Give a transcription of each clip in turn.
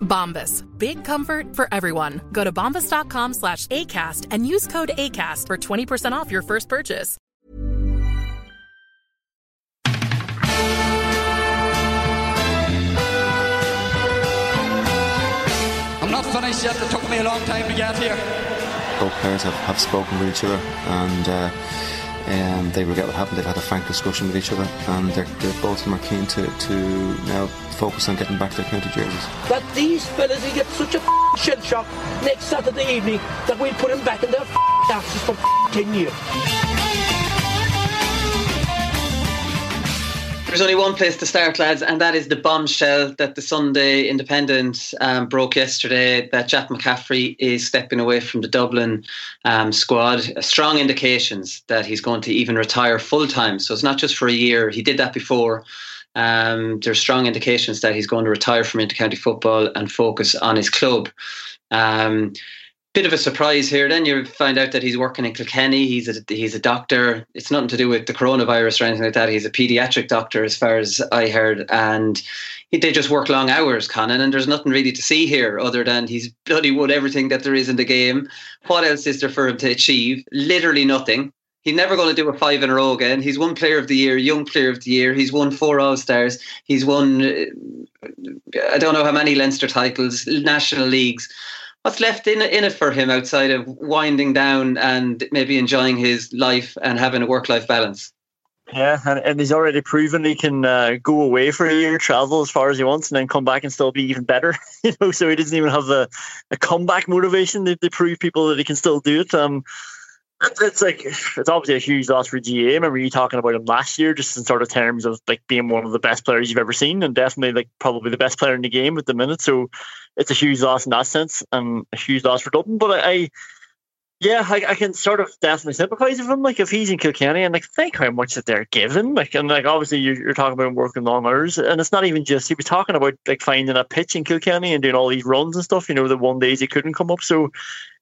Bombas. Big comfort for everyone. Go to bombas.com slash ACAST and use code ACAST for 20% off your first purchase. I'm not finished yet. It took me a long time to get here. both players have, have spoken with each other and uh, um, they regret what happened. They've had a frank discussion with each other and they're, they're both of them are keen to, to now focus on getting back their county jerseys. that these fellas will get such a shell shock next Saturday evening that we'll put them back in their asses for 10 years. There's only one place to start, lads, and that is the bombshell that the Sunday Independent um, broke yesterday that Jack McCaffrey is stepping away from the Dublin um, squad. Strong indications that he's going to even retire full time. So it's not just for a year. He did that before. Um, there's strong indications that he's going to retire from intercounty football and focus on his club. Um, bit of a surprise here. Then you find out that he's working in Kilkenny. He's a he's a doctor. It's nothing to do with the coronavirus or anything like that. He's a paediatric doctor, as far as I heard, and he, they just work long hours, Conan. And there's nothing really to see here other than he's bloody won everything that there is in the game. What else is there for him to achieve? Literally nothing. He's never going to do a five in a row again. He's won Player of the Year, Young Player of the Year. He's won four All Stars. He's won, uh, I don't know how many Leinster titles, national leagues what's left in in it for him outside of winding down and maybe enjoying his life and having a work life balance? Yeah, and, and he's already proven he can uh, go away for a year, travel as far as he wants, and then come back and still be even better. you know, so he doesn't even have the a comeback motivation to, to prove people that he can still do it. Um, it's, like it's obviously a huge loss for GAA. I remember you talking about him last year, just in sort of terms of like being one of the best players you've ever seen, and definitely like probably the best player in the game at the minute. So it's a huge loss in that sense, and a huge loss for Dublin. But I, I yeah, I, I can sort of definitely sympathise with him. Like if he's in Kilkenny and like think how much that they're giving. Like and like obviously you're, you're talking about working long hours, and it's not even just he was talking about like finding a pitch in Kilkenny and doing all these runs and stuff. You know, the one days he couldn't come up, so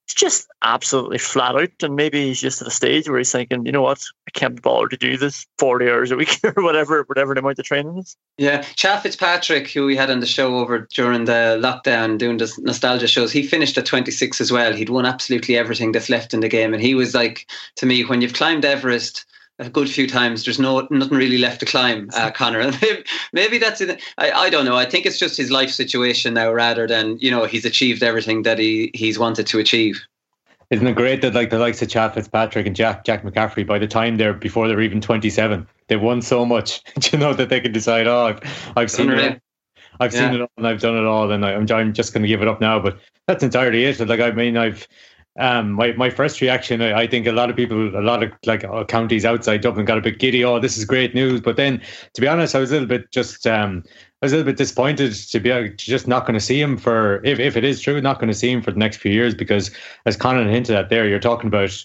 it's just absolutely flat out. And maybe he's just at a stage where he's thinking, you know what, I can't bother to do this forty hours a week or whatever, whatever the amount of training is. Yeah, Chad Fitzpatrick, who we had on the show over during the lockdown doing the nostalgia shows, he finished at 26 as well. He'd won absolutely everything that's left in the game. And he was like, to me, when you've climbed Everest a good few times, there's no nothing really left to climb, uh, Conor. And maybe, maybe that's it. I, I don't know. I think it's just his life situation now rather than, you know, he's achieved everything that he, he's wanted to achieve. Isn't it great that like the likes of Chad Fitzpatrick and Jack Jack McCaffrey, by the time they're before they're even twenty seven, they've won so much, you know, that they can decide, oh, I've, I've seen Unreal. it. I've seen Yeah. it all, and I've done it all, and I, I'm I'm just going to give it up now. But that's entirely it. Like I mean, I've um my my first reaction, I, I think a lot of people, a lot of like uh, counties outside Dublin got a bit giddy. Oh, this is great news. But then, to be honest, I was a little bit just um I was a little bit disappointed to be uh, just not going to see him for if, if it is true, not going to see him for the next few years because as Conan hinted at there, you're talking about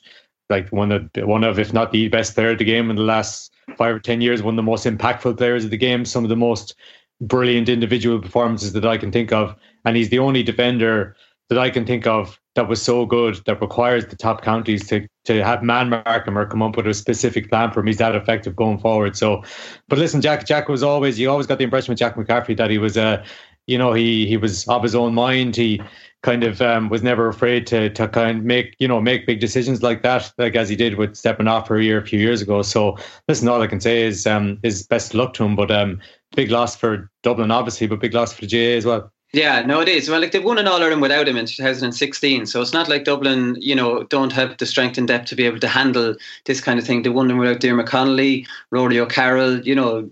like one of one of if not the best player of the game in the last five or ten years, one of the most impactful players of the game, some of the most brilliant individual performances that I can think of, and he's the only defender that I can think of that was so good that requires the top counties to to have man mark him or come up with a specific plan for him. He's that effective going forward. So, but listen, Jack Jack was always you always got the impression with Jack McCaffrey that he was a uh, you know he he was of his own mind. He kind of um, was never afraid to to kind of make you know make big decisions like that, like as he did with stepping off for a year a few years ago. So listen, all I can say is um, is best luck to him. But um, big loss for Dublin, obviously, but big loss for the GAA as well. Yeah, no, it is. Well, like they won an All Ireland without him in 2016, so it's not like Dublin, you know, don't have the strength and depth to be able to handle this kind of thing. They won them without Diarmuid Connolly, Rory O'Carroll. You know,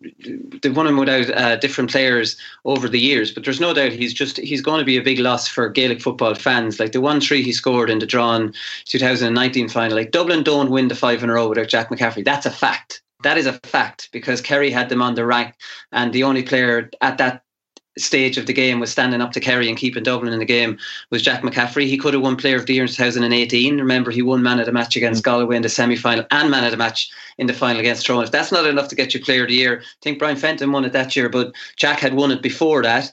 they've won them without uh, different players over the years. But there's no doubt he's just he's going to be a big loss for Gaelic football fans. Like the one three he scored in the drawn 2019 final. Like Dublin don't win the five in a row without Jack McCaffrey. That's a fact. That is a fact because Kerry had them on the rank, and the only player at that stage of the game was standing up to Kerry and keeping Dublin in the game was Jack McCaffrey. He could have won Player of the Year in 2018. Remember, he won Man of the Match against Galway in the semi final and Man of the Match in the final against Tyrone. If that's not enough to get you Player of the Year, I think Brian Fenton won it that year, but Jack had won it before that.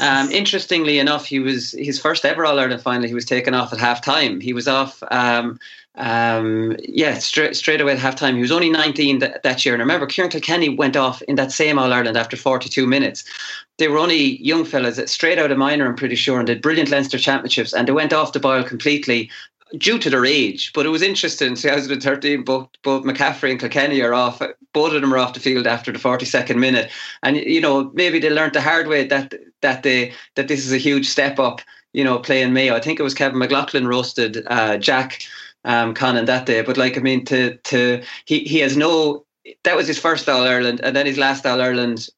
Um, interestingly enough, he was his first ever All Ireland final. He was taken off at half time. He was off um, um, yeah, straight straight away at half time. He was only 19 th- that year. And remember Ciarán Kilkenny went off in that same All Ireland after 42 minutes. They were only young fellas, straight out of minor, I'm pretty sure, and did brilliant Leinster championships. And they went off the boil completely due to their age. But it was interesting. 2013, both both McCaffrey and Kilkenny are off. Both of them are off the field after the 42nd minute. And you know, maybe they learned the hard way that that they that this is a huge step up. You know, playing Mayo. I think it was Kevin McLoughlin roasted uh, Jack um, Conan that day. But like, I mean, to to he he has no. That was his first All Ireland, and then his last All Ireland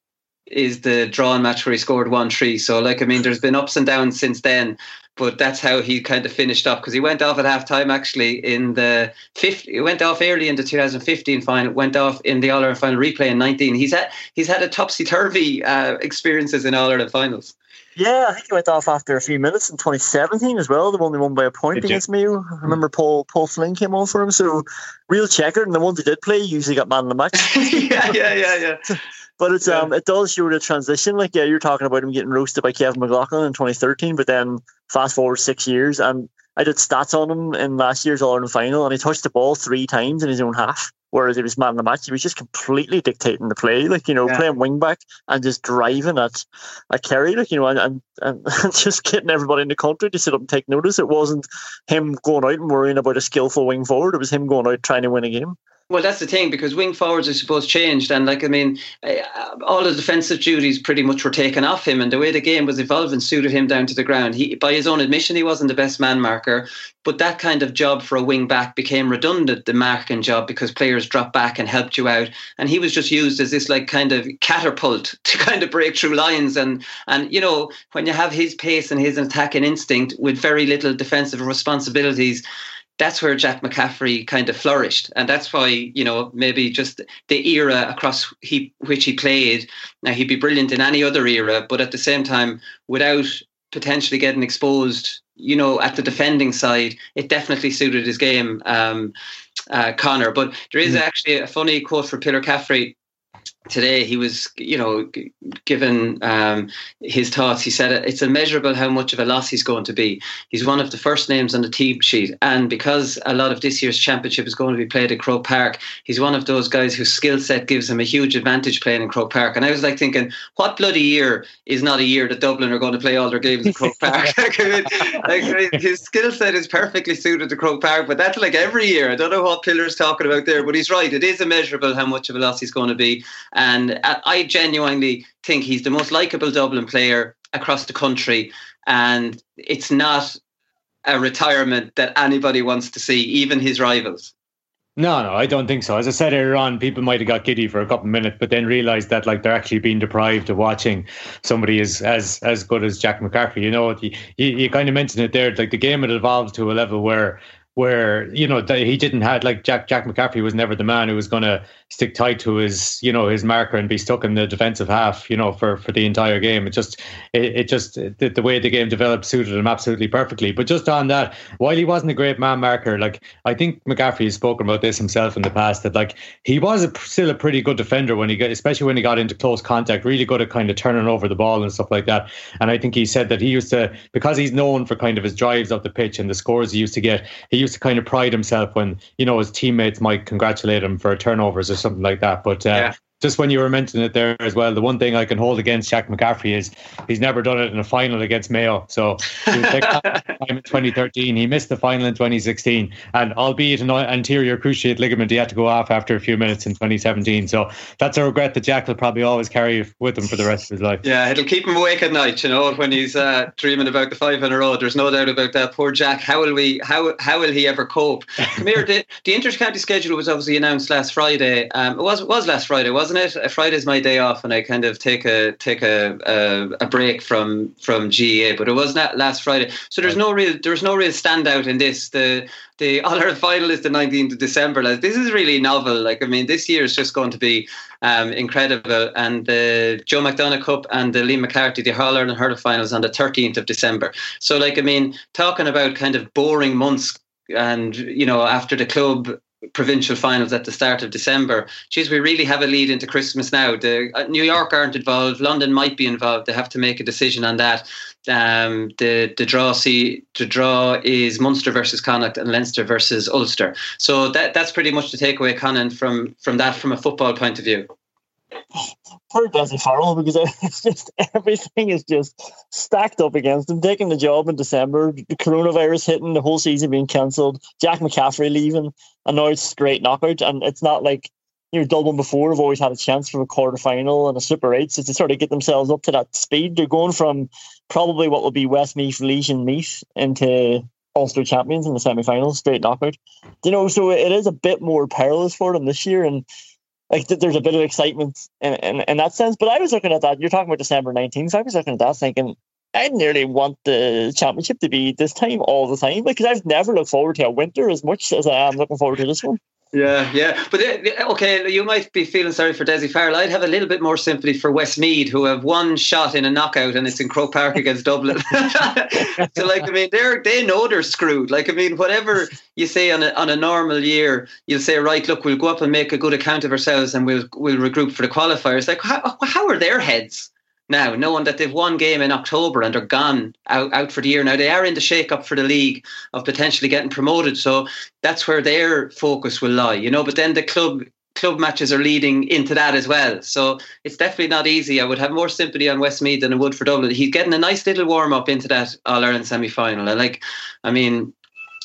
is the drawn match where he scored one three. So like, I mean, there's been ups and downs since then. But that's how he kind of finished up because he went off at halftime actually in the 50, he went off early in the 2015 final, went off in the All Ireland final replay in 19. He's had he's had a topsy turvy uh, experiences in All Ireland finals. Yeah, I think he went off after a few minutes in 2017 as well. The only one by a point against me. I remember Paul Paul Flynn came on for him. So real checker, and the ones he did play usually got man in the match. yeah, yeah, yeah, yeah. But it's yeah. um it does show the transition. Like yeah, you're talking about him getting roasted by Kevin McLoughlin in 2013, but then fast forward six years, and I did stats on him in last year's All Ireland final, and he touched the ball three times in his own half. Whereas he was man of the match, he was just completely dictating the play, like you know, yeah. playing wing back and just driving at at Kerry, like you know, and, and, and just getting everybody in the country to sit up and take notice. It wasn't him going out and worrying about a skillful wing forward; it was him going out trying to win a game. Well, that's the thing because wing forwards, I suppose, changed, and like I mean, eh, all the defensive duties pretty much were taken off him, and the way the game was evolving suited him down to the ground. He, by his own admission, he wasn't the best man marker, but that kind of job for a wing back became redundant, the marking job, because players dropped back and helped you out, and he was just used as this like kind of catapult to kind of break through lines, and and you know when you have his pace and his attacking instinct with very little defensive responsibilities that's where Jack McCaffrey kind of flourished, and that's why you know maybe just the era across he which he played. Now he'd be brilliant in any other era, but at the same time, without potentially getting exposed, you know, at the defending side, it definitely suited his game, um, uh, Conor. But there is hmm. actually a funny quote for Pillar Caffrey today he was you know given um, his thoughts he said it's immeasurable how much of a loss he's going to be. He's one of the first names on the team sheet and because a lot of this year's championship is going to be played at croke park he's one of those guys whose skill set gives him a huge advantage playing in croke park. And i was like thinking what bloody year is not a year that dublin are going to play all their games in croke park? Like, I mean, his skill set is perfectly suited to croke park but that's like every year. I don't know what pillar's talking about there but he's right. It is immeasurable how much of a loss he's going to be and I genuinely think he's the most likable Dublin player across the country. And it's not a retirement that anybody wants to see, even his rivals. No, no, I don't think so. As I said earlier on, people might have got giddy for a couple of minutes, but then realised that like they're actually being deprived of watching somebody as as as good as Jack McCaffrey. You know, you, you, you kind of mentioned it there. Like the game had evolved to a level where where you know he didn't have like Jack Jack McCaffrey was never the man who was going to stick tight to his you know his marker and be stuck in the defensive half you know for for the entire game. It just it, it just the, the way the game developed suited him absolutely perfectly. But just on that, while he wasn't a great man marker, like I think McCaffrey has spoken about this himself in the past that like he was a, still a pretty good defender when he got especially when he got into close contact, really good at kind of turning over the ball and stuff like that. And I think he said that he used to because he's known for kind of his drives up the pitch and the scores he used to get. He used to kind of pride himself when you know his teammates might congratulate him for turnovers or something like that. But uh, yeah just when you were mentioning it there as well, the one thing I can hold against Jack McCaffrey is he's never done it in a final against Mayo. So he time in 2013. He missed the final in 2016, and albeit an anterior cruciate ligament, he had to go off after a few minutes in 2017. So that's a regret that Jack will probably always carry with him for the rest of his life. Yeah, it'll keep him awake at night, you know, when he's uh, dreaming about the five in a row. There's no doubt about that. Poor Jack. How will we? How how will he ever cope? Come here. The, the inter-county schedule was obviously announced last Friday. Um, it was it was last Friday, wasn't it? Friday's my day off, and I kind of take a take a a, a break from from GAA. But it was not last Friday, so there's no real there's no real standout in this. The the All Ireland final is the 19th of December. Like, this is really novel. Like I mean, this year is just going to be um, incredible. And the Joe McDonagh Cup and the Liam McCarthy, the All Ireland hurling finals on the 13th of December. So like I mean, talking about kind of boring months and you know after the club provincial finals at the start of December. Geez, we really have a lead into Christmas now. The uh, New York aren't involved. London might be involved. They have to make a decision on that. Um, the the draw see the draw is Munster versus Connacht and Leinster versus Ulster. So that that's pretty much the takeaway, Conan, from from that from a football point of view poor Dessie Farrell because it's just everything is just stacked up against him. Taking the job in December, the coronavirus hitting, the whole season being cancelled, Jack McCaffrey leaving, and now it's straight knockout. And it's not like you know Dublin before have always had a chance for a quarter final and a Super Eight. So to sort of get themselves up to that speed, they're going from probably what will be Westmeath, Laois, and Meath into Ulster champions in the semi-finals, straight knockout. You know, so it is a bit more perilous for them this year, and like there's a bit of excitement in, in, in that sense. But I was looking at that. You're talking about December 19th. So I was looking at that thinking, I nearly want the championship to be this time all the time because I've never looked forward to a winter as much as I am looking forward to this one. Yeah, yeah. But okay, you might be feeling sorry for Dessie Farrell. I'd have a little bit more sympathy for Westmeath, who have one shot in a knockout and it's in Croke Park against Dublin. so, like, I mean, they're they know they're screwed. Like, I mean, whatever you say on a on a normal year, you'll say, right, look, we'll go up and make a good account of ourselves and we'll we'll regroup for the qualifiers. Like, how, how are their heads? Now, knowing that they've won game in October and they're gone out, out for the year. Now they are in the shake up for the league of potentially getting promoted. So that's where their focus will lie, you know. But then the club club matches are leading into that as well. So it's definitely not easy. I would have more sympathy on Westmeath than I would for Dublin. He's getting a nice little warm up into that All Ireland semi final. And like I mean,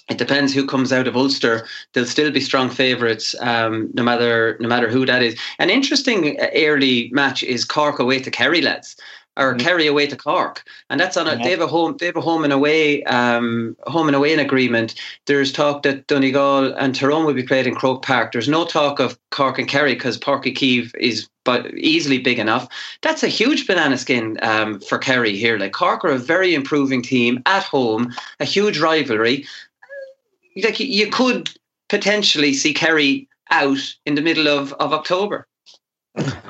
it depends who comes out of Ulster. They'll still be strong favourites, um, no matter no matter who that is. An interesting uh, early match is Cork away to Kerry, lads, or mm-hmm. Kerry away to Cork, and that's on a. Yeah. They have a home. They have a home and away, um, home and away in agreement. There's talk that Donegal and Tyrone will be played in Croke Park. There's no talk of Cork and Kerry because Uí Chaoimh is but easily big enough. That's a huge banana skin um, for Kerry here. Like Cork are a very improving team at home, a huge rivalry like you could potentially see Kerry out in the middle of, of October.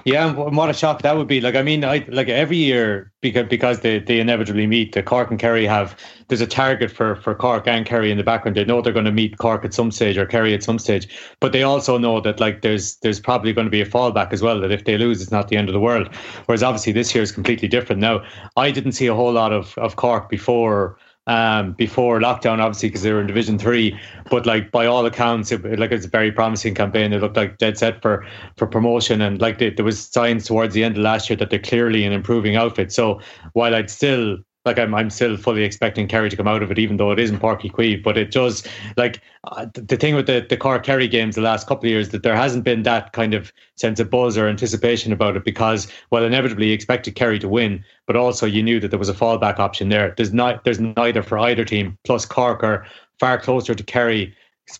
Yeah, and what a shock that would be. Like, I mean, I like every year because because they, they inevitably meet. The Cork and Kerry have there's a target for for Cork and Kerry in the background. They know they're going to meet Cork at some stage or Kerry at some stage, but they also know that like there's there's probably going to be a fallback as well. That if they lose, it's not the end of the world. Whereas obviously this year is completely different. Now, I didn't see a whole lot of of Cork before um, before lockdown, obviously, because they were in Division Three. But like by all accounts, it, like it's a very promising campaign. It looked like dead set for for promotion, and like they, there was signs towards the end of last year that they're clearly an improving outfit. So while I'd still like I'm, I'm still fully expecting Kerry to come out of it, even though it isn't Páirc Uí Chaoimh. But it does like uh, the thing with the the Cork Kerry games the last couple of years that there hasn't been that kind of sense of buzz or anticipation about it because well inevitably you expected Kerry to win, but also you knew that there was a fallback option there. There's not there's neither for either team. Plus Cork are far closer to Kerry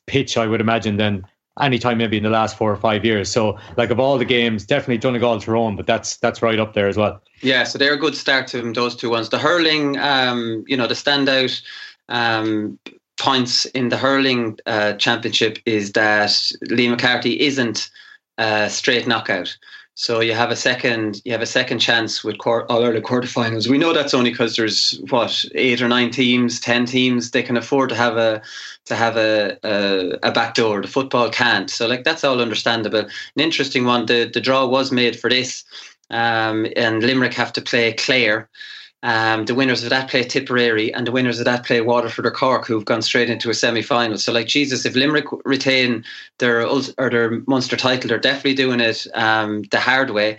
pitch, I would imagine, than anytime maybe in the last four or five years. So like of all the games, definitely Donegal Tyrone, but that's that's right up there as well. Yeah, so they're a good start to them, those two ones. The hurling, um, you know, the standout um, points in the hurling uh, championship is that Liam McCarthy isn't a straight knockout. So you have a second, you have a second chance with All Ireland quarterfinals. We know that's only because there's what eight or nine teams, ten teams. They can afford to have a to have a a, a back door. The football can't. So like that's all understandable. An interesting one. The the draw was made for this, um, and Limerick have to play Clare. Um, the winners of that play Tipperary, and the winners of that play Waterford or Cork, who've gone straight into a semi final. So, like Jesus, if Limerick retain their or their Munster title, they're definitely doing it um, the hard way.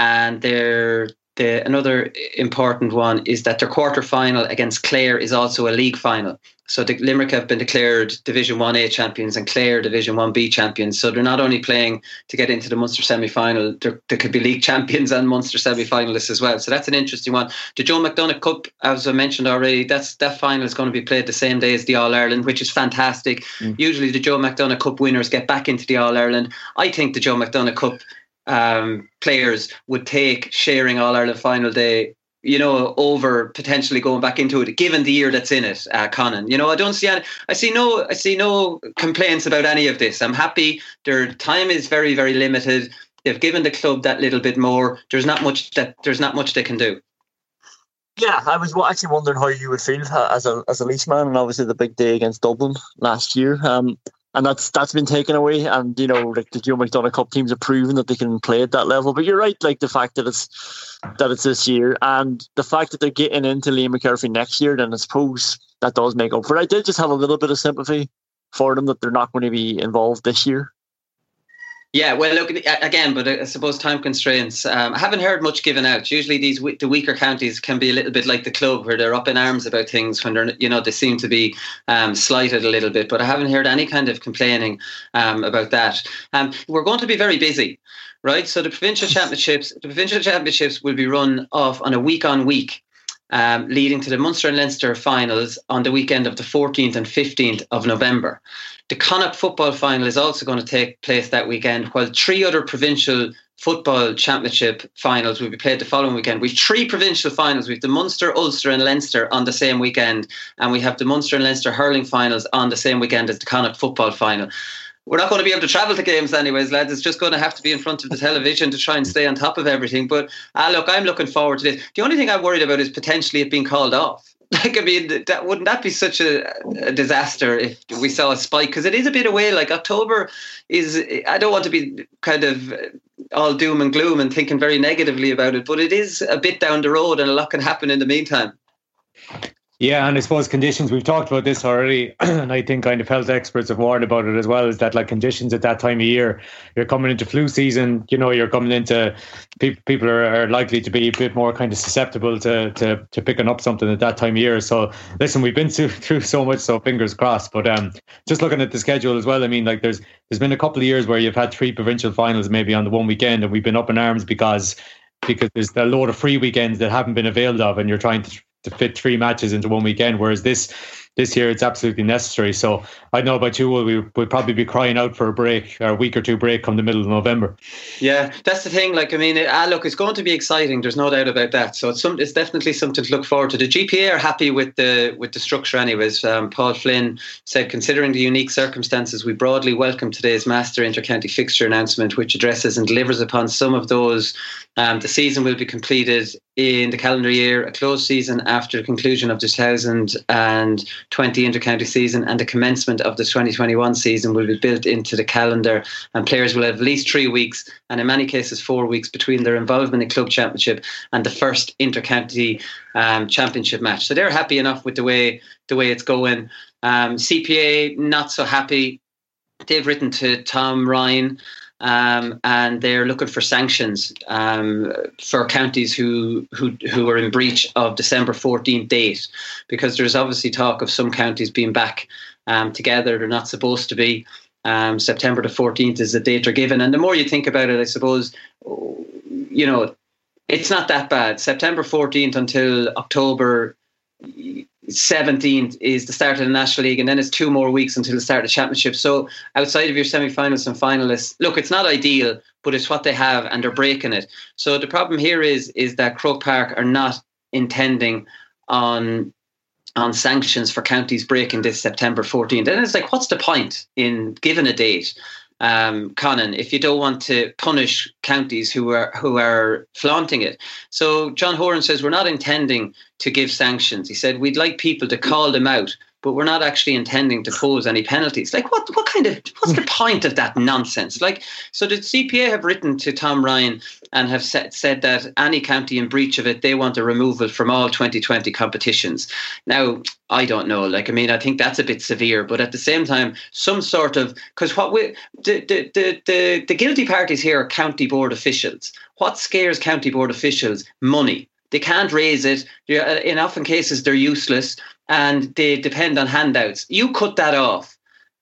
And they're the, another important one is that their quarter final against Clare is also a league final. So the Limerick have been declared Division One A champions and Clare Division One B champions. So they're not only playing to get into the Munster semi final, there could be league champions and Munster semi finalists as well. So that's an interesting one. The Joe McDonagh Cup, as I mentioned already, that's that final is going to be played the same day as the All Ireland, which is fantastic. Mm. Usually the Joe McDonagh Cup winners get back into the All Ireland. I think the Joe McDonagh Cup um, players would take sharing All Ireland final day you know, over potentially going back into it, given the year that's in it, uh, Conan. You know, I don't see any, I see no, I see no complaints about any of this. I'm happy. Their time is very, very limited. They've given the club that little bit more. There's not much that there's not much they can do. Yeah, I was actually wondering how you would feel as a as a Laois man, and obviously the big day against Dublin last year. Um, and that's that's been taken away. And you know, like the Joe McDonagh Cup teams have proven that they can play at that level. But you're right, like the fact that it's that it's this year, and the fact that they're getting into Liam McCarthy next year, then I suppose that does make up for. it. I did just have a little bit of sympathy for them that they're not going to be involved this year. Yeah, well, look again, but I suppose time constraints. Um, I haven't heard much given out. Usually, these the weaker counties can be a little bit like the club, where they're up in arms about things when they're, you know, they seem to be um, slighted a little bit. But I haven't heard any kind of complaining um, about that. Um, we're going to be very busy, right? So the provincial championships, the provincial championships will be run off on a week on week. Um, leading to the Munster and Leinster finals on the weekend of the 14th and 15th of November. The Connacht football final is also going to take place that weekend, while three other provincial football championship finals will be played the following weekend. We've three provincial finals. We've the Munster, Ulster, and Leinster on the same weekend, and we have the Munster and Leinster hurling finals on the same weekend as the Connacht football final. We're not going to be able to travel to games anyways, lads. It's just going to have to be in front of the television to try and stay on top of everything. But uh, look, I'm looking forward to this. The only thing I'm worried about is potentially it being called off. Like I mean, that wouldn't that be such a, a disaster if we saw a spike? Because it is a bit away. Like October is. I don't want to be kind of all doom and gloom and thinking very negatively about it, but it is a bit down the road, and a lot can happen in the meantime. Yeah, and I suppose conditions, we've talked about this already, and I think kind of health experts have warned about it as well, is that like conditions at that time of year, you're coming into flu season, you know, you're coming into, people people are, are likely to be a bit more kind of susceptible to, to, to picking up something at that time of year. So listen, we've been through, through so much, so fingers crossed. But um, just looking at the schedule as well, I mean, like there's there's been a couple of years where you've had three provincial finals maybe on the one weekend, and we've been up in arms because because there's a load of free weekends that haven't been availed of, and you're trying to to fit three matches into one weekend. Whereas this this year it's absolutely necessary. So I know about you, we would probably be crying out for a break or a week or two break come the middle of November. Yeah, that's the thing. Like, I mean, ah, look, it's going to be exciting. There's no doubt about that. So it's some, it's definitely something to look forward to. The GPA are happy with the with the structure, anyways. Um, Paul Flynn said, considering the unique circumstances, we broadly welcome today's Master Intercounty fixture announcement, which addresses and delivers upon some of those. Um, the season will be completed in the calendar year, a closed season after the conclusion of the 2020 intercounty season, and the commencement of the 2021 season will be built into the calendar. And players will have at least three weeks, and in many cases, four weeks between their involvement in club championship and the first intercounty um, championship match. So they're happy enough with the way the way it's going. Um, CPA not so happy. They've written to Tom Ryan um, and they're looking for sanctions um, for counties who, who who are in breach of December 14th date, because there's obviously talk of some counties being back um, together. They're not supposed to be. Um, September the 14th is the date they're given, and the more you think about it, I suppose, you know, it's not that bad. September 14th until October 17th is the start of the National League, and then it's two more weeks until the start of the Championship. So, outside of your semi finals and finalists, look, it's not ideal, but it's what they have, and they're breaking it. So, the problem here is is that Croke Park are not intending on on sanctions for counties breaking this September 14th. And it's like, what's the point in giving a date? Um, Conan, if you don't want to punish counties who are who are flaunting it. So John Horan says we're not intending to give sanctions. He said we'd like people to call them out but we're not actually intending to pose any penalties. Like, what what kind of what's the point of that nonsense? Like, so the CPA have written to Tom Ryan and have said, said that any county in breach of it, they want a removal from all 2020 competitions. Now, I don't know. Like, I mean, I think that's a bit severe, but at the same time, some sort of because what we the, the the the the guilty parties here are county board officials. What scares county board officials? Money. They can't raise it. Uh, in often cases, they're useless and they depend on handouts. You cut that off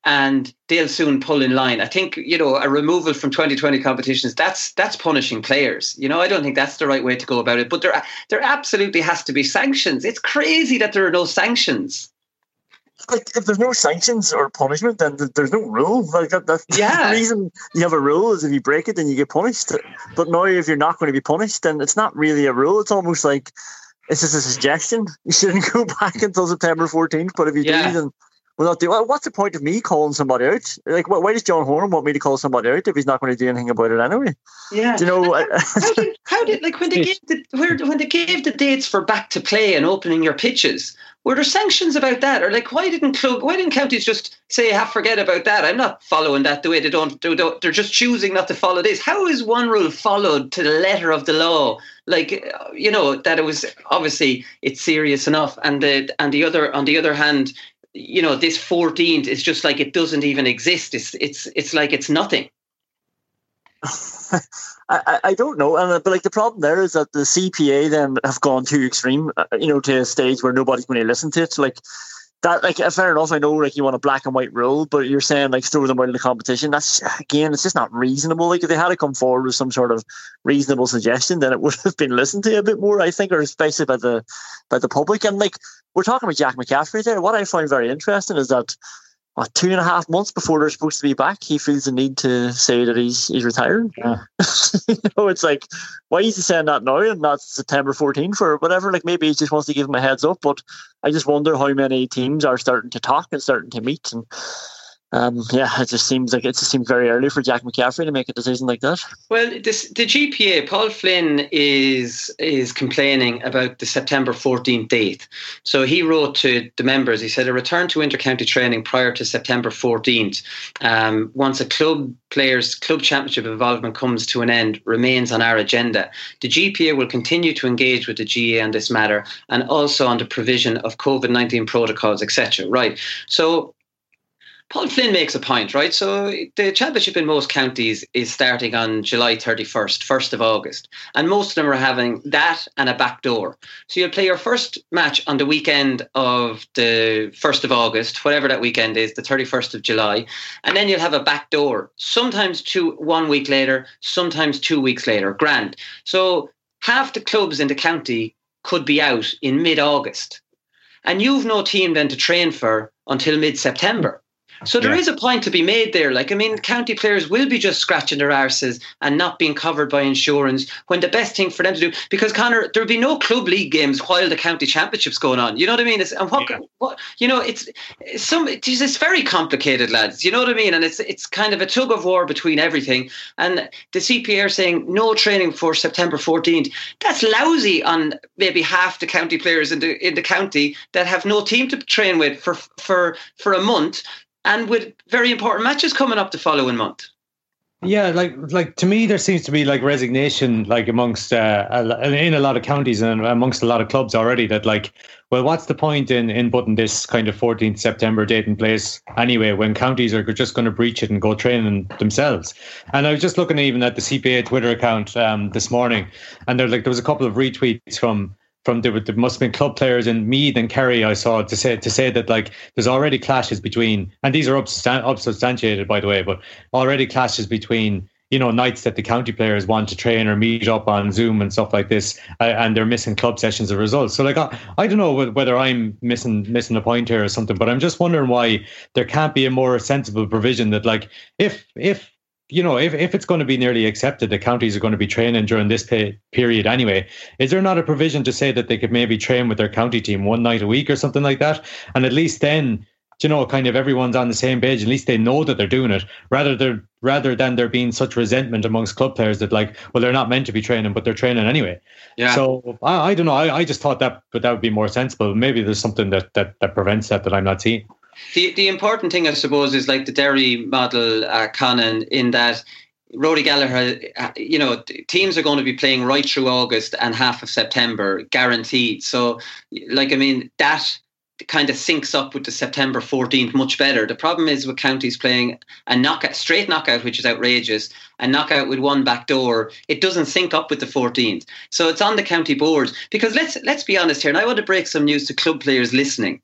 and they'll soon pull in line. I think, you know, a removal from 2020 competitions, that's that's punishing players. You know, I don't think that's the right way to go about it. But there there absolutely has to be sanctions. It's crazy that there are no sanctions. Like if there's no sanctions or punishment, then there's no rule. Like that, that's yeah. the reason you have a rule is if you break it, then you get punished. But now, if you're not going to be punished, then it's not really a rule. It's almost like it's just a suggestion. You shouldn't go back until September 14th, but if you yeah. do, then we'll not do well, What's the point of me calling somebody out? Like, why does John Horan want me to call somebody out if he's not going to do anything about it anyway? Yeah. Do you know, how, did, how did, like, when they gave the, where, when they gave the dates for back to play and opening your pitches, were there sanctions about that? Or like, why didn't club, why didn't counties just say, "Have forget about that"? I'm not following that the way they don't, they don't. They're just choosing not to follow this. How is one rule followed to the letter of the law? Like, you know, that it was obviously it's serious enough, and the and the other on the other hand, you know, this 14th is just like it doesn't even exist. It's it's it's like it's nothing. I, I don't know, and but like the problem there is that the CPA then have gone too extreme, uh, you know, to a stage where nobody's going to listen to it. Like that, like uh, fair enough. I know, like you want a black and white rule, but you're saying like throw them out of the competition. That's again, it's just not reasonable. Like if they had to come forward with some sort of reasonable suggestion, then it would have been listened to a bit more. I think, or especially by the by the public. And like we're talking about Jack McCaffrey there. What I find very interesting is that two and a half months before they're supposed to be back, he feels the need to say that he's he's retiring. Yeah. you know, it's like, why is he saying that now and not September 14th or whatever? Like maybe he just wants to give him a heads up. But I just wonder how many teams are starting to talk and starting to meet and um, yeah, it just seems like it just seems very early for Jack McCaffrey to make a decision like that. Well, this, the GPA, Paul Flynn is is complaining about the September 14th date. So he wrote to the members. He said a return to intercounty training prior to September 14th, um, once a club players club championship involvement comes to an end, remains on our agenda. The GPA will continue to engage with the GAA on this matter and also on the provision of COVID 19 protocols, etc. Right. So Paul Flynn makes a point, right? So the championship in most counties is starting on July 31st, 1st of August. And most of them are having that and a back door. So you'll play your first match on the weekend of the 1st of August, whatever that weekend is, the 31st of July. And then you'll have a back door, sometimes two, one week later, sometimes two weeks later. Grand. So half the clubs in the county could be out in mid August. And you've no team then to train for until mid September. So there yeah. is a point to be made there. Like, I mean, county players will be just scratching their arses and not being covered by insurance when the best thing for them to do, because Conor, there'll be no club league games while the county championship's going on. You know what I mean? It's, and what, yeah. what you know, it's, it's some, it's, it's very complicated, lads. You know what I mean? And it's, it's kind of a tug of war between everything. And the CPA are saying no training for September 14th. That's lousy on maybe half the county players in the, in the county that have no team to train with for, for, for a month and with very important matches coming up the following month. Yeah, like like to me, there seems to be like resignation, like amongst uh, in a lot of counties and amongst a lot of clubs already. That like, well, what's the point in in putting this kind of 14th September date in place anyway when counties are just going to breach it and go training themselves? And I was just looking even at the CPA Twitter account um, this morning, and there like there was a couple of retweets from from there, there must have been club players in Meath and Kerry I saw to say to say that like there's already clashes between and these are unsubstantiated by the way, but already clashes between you know nights that the county players want to train or meet up on Zoom and stuff like this, uh, and they're missing club sessions as a result. So like I, I don't know whether I'm missing missing a point here or something, but I'm just wondering why there can't be a more sensible provision that like if if you know, if, if it's going to be nearly accepted that counties are going to be training during this pay, period anyway, is there not a provision to say that they could maybe train with their county team one night a week or something like that? And at least then, you know, kind of everyone's on the same page. At least they know that they're doing it, rather than rather than there being such resentment amongst club players that like, well, they're not meant to be training, but they're training anyway. Yeah. So I, I don't know. I, I just thought that, but that would be more sensible. Maybe there's something that that that prevents that that I'm not seeing. The the important thing, I suppose, is like the Derry model, uh, Conan, in that Rory Gallagher, uh, you know, teams are going to be playing right through August and half of September, guaranteed. So, like, I mean, that kind of syncs up with the September 14th much better. The problem is with counties playing a knockout, straight knockout, which is outrageous, a knockout with one back door. It doesn't sync up with the 14th. So it's on the county board. Because let's let's be honest here, and I want to break some news to club players listening.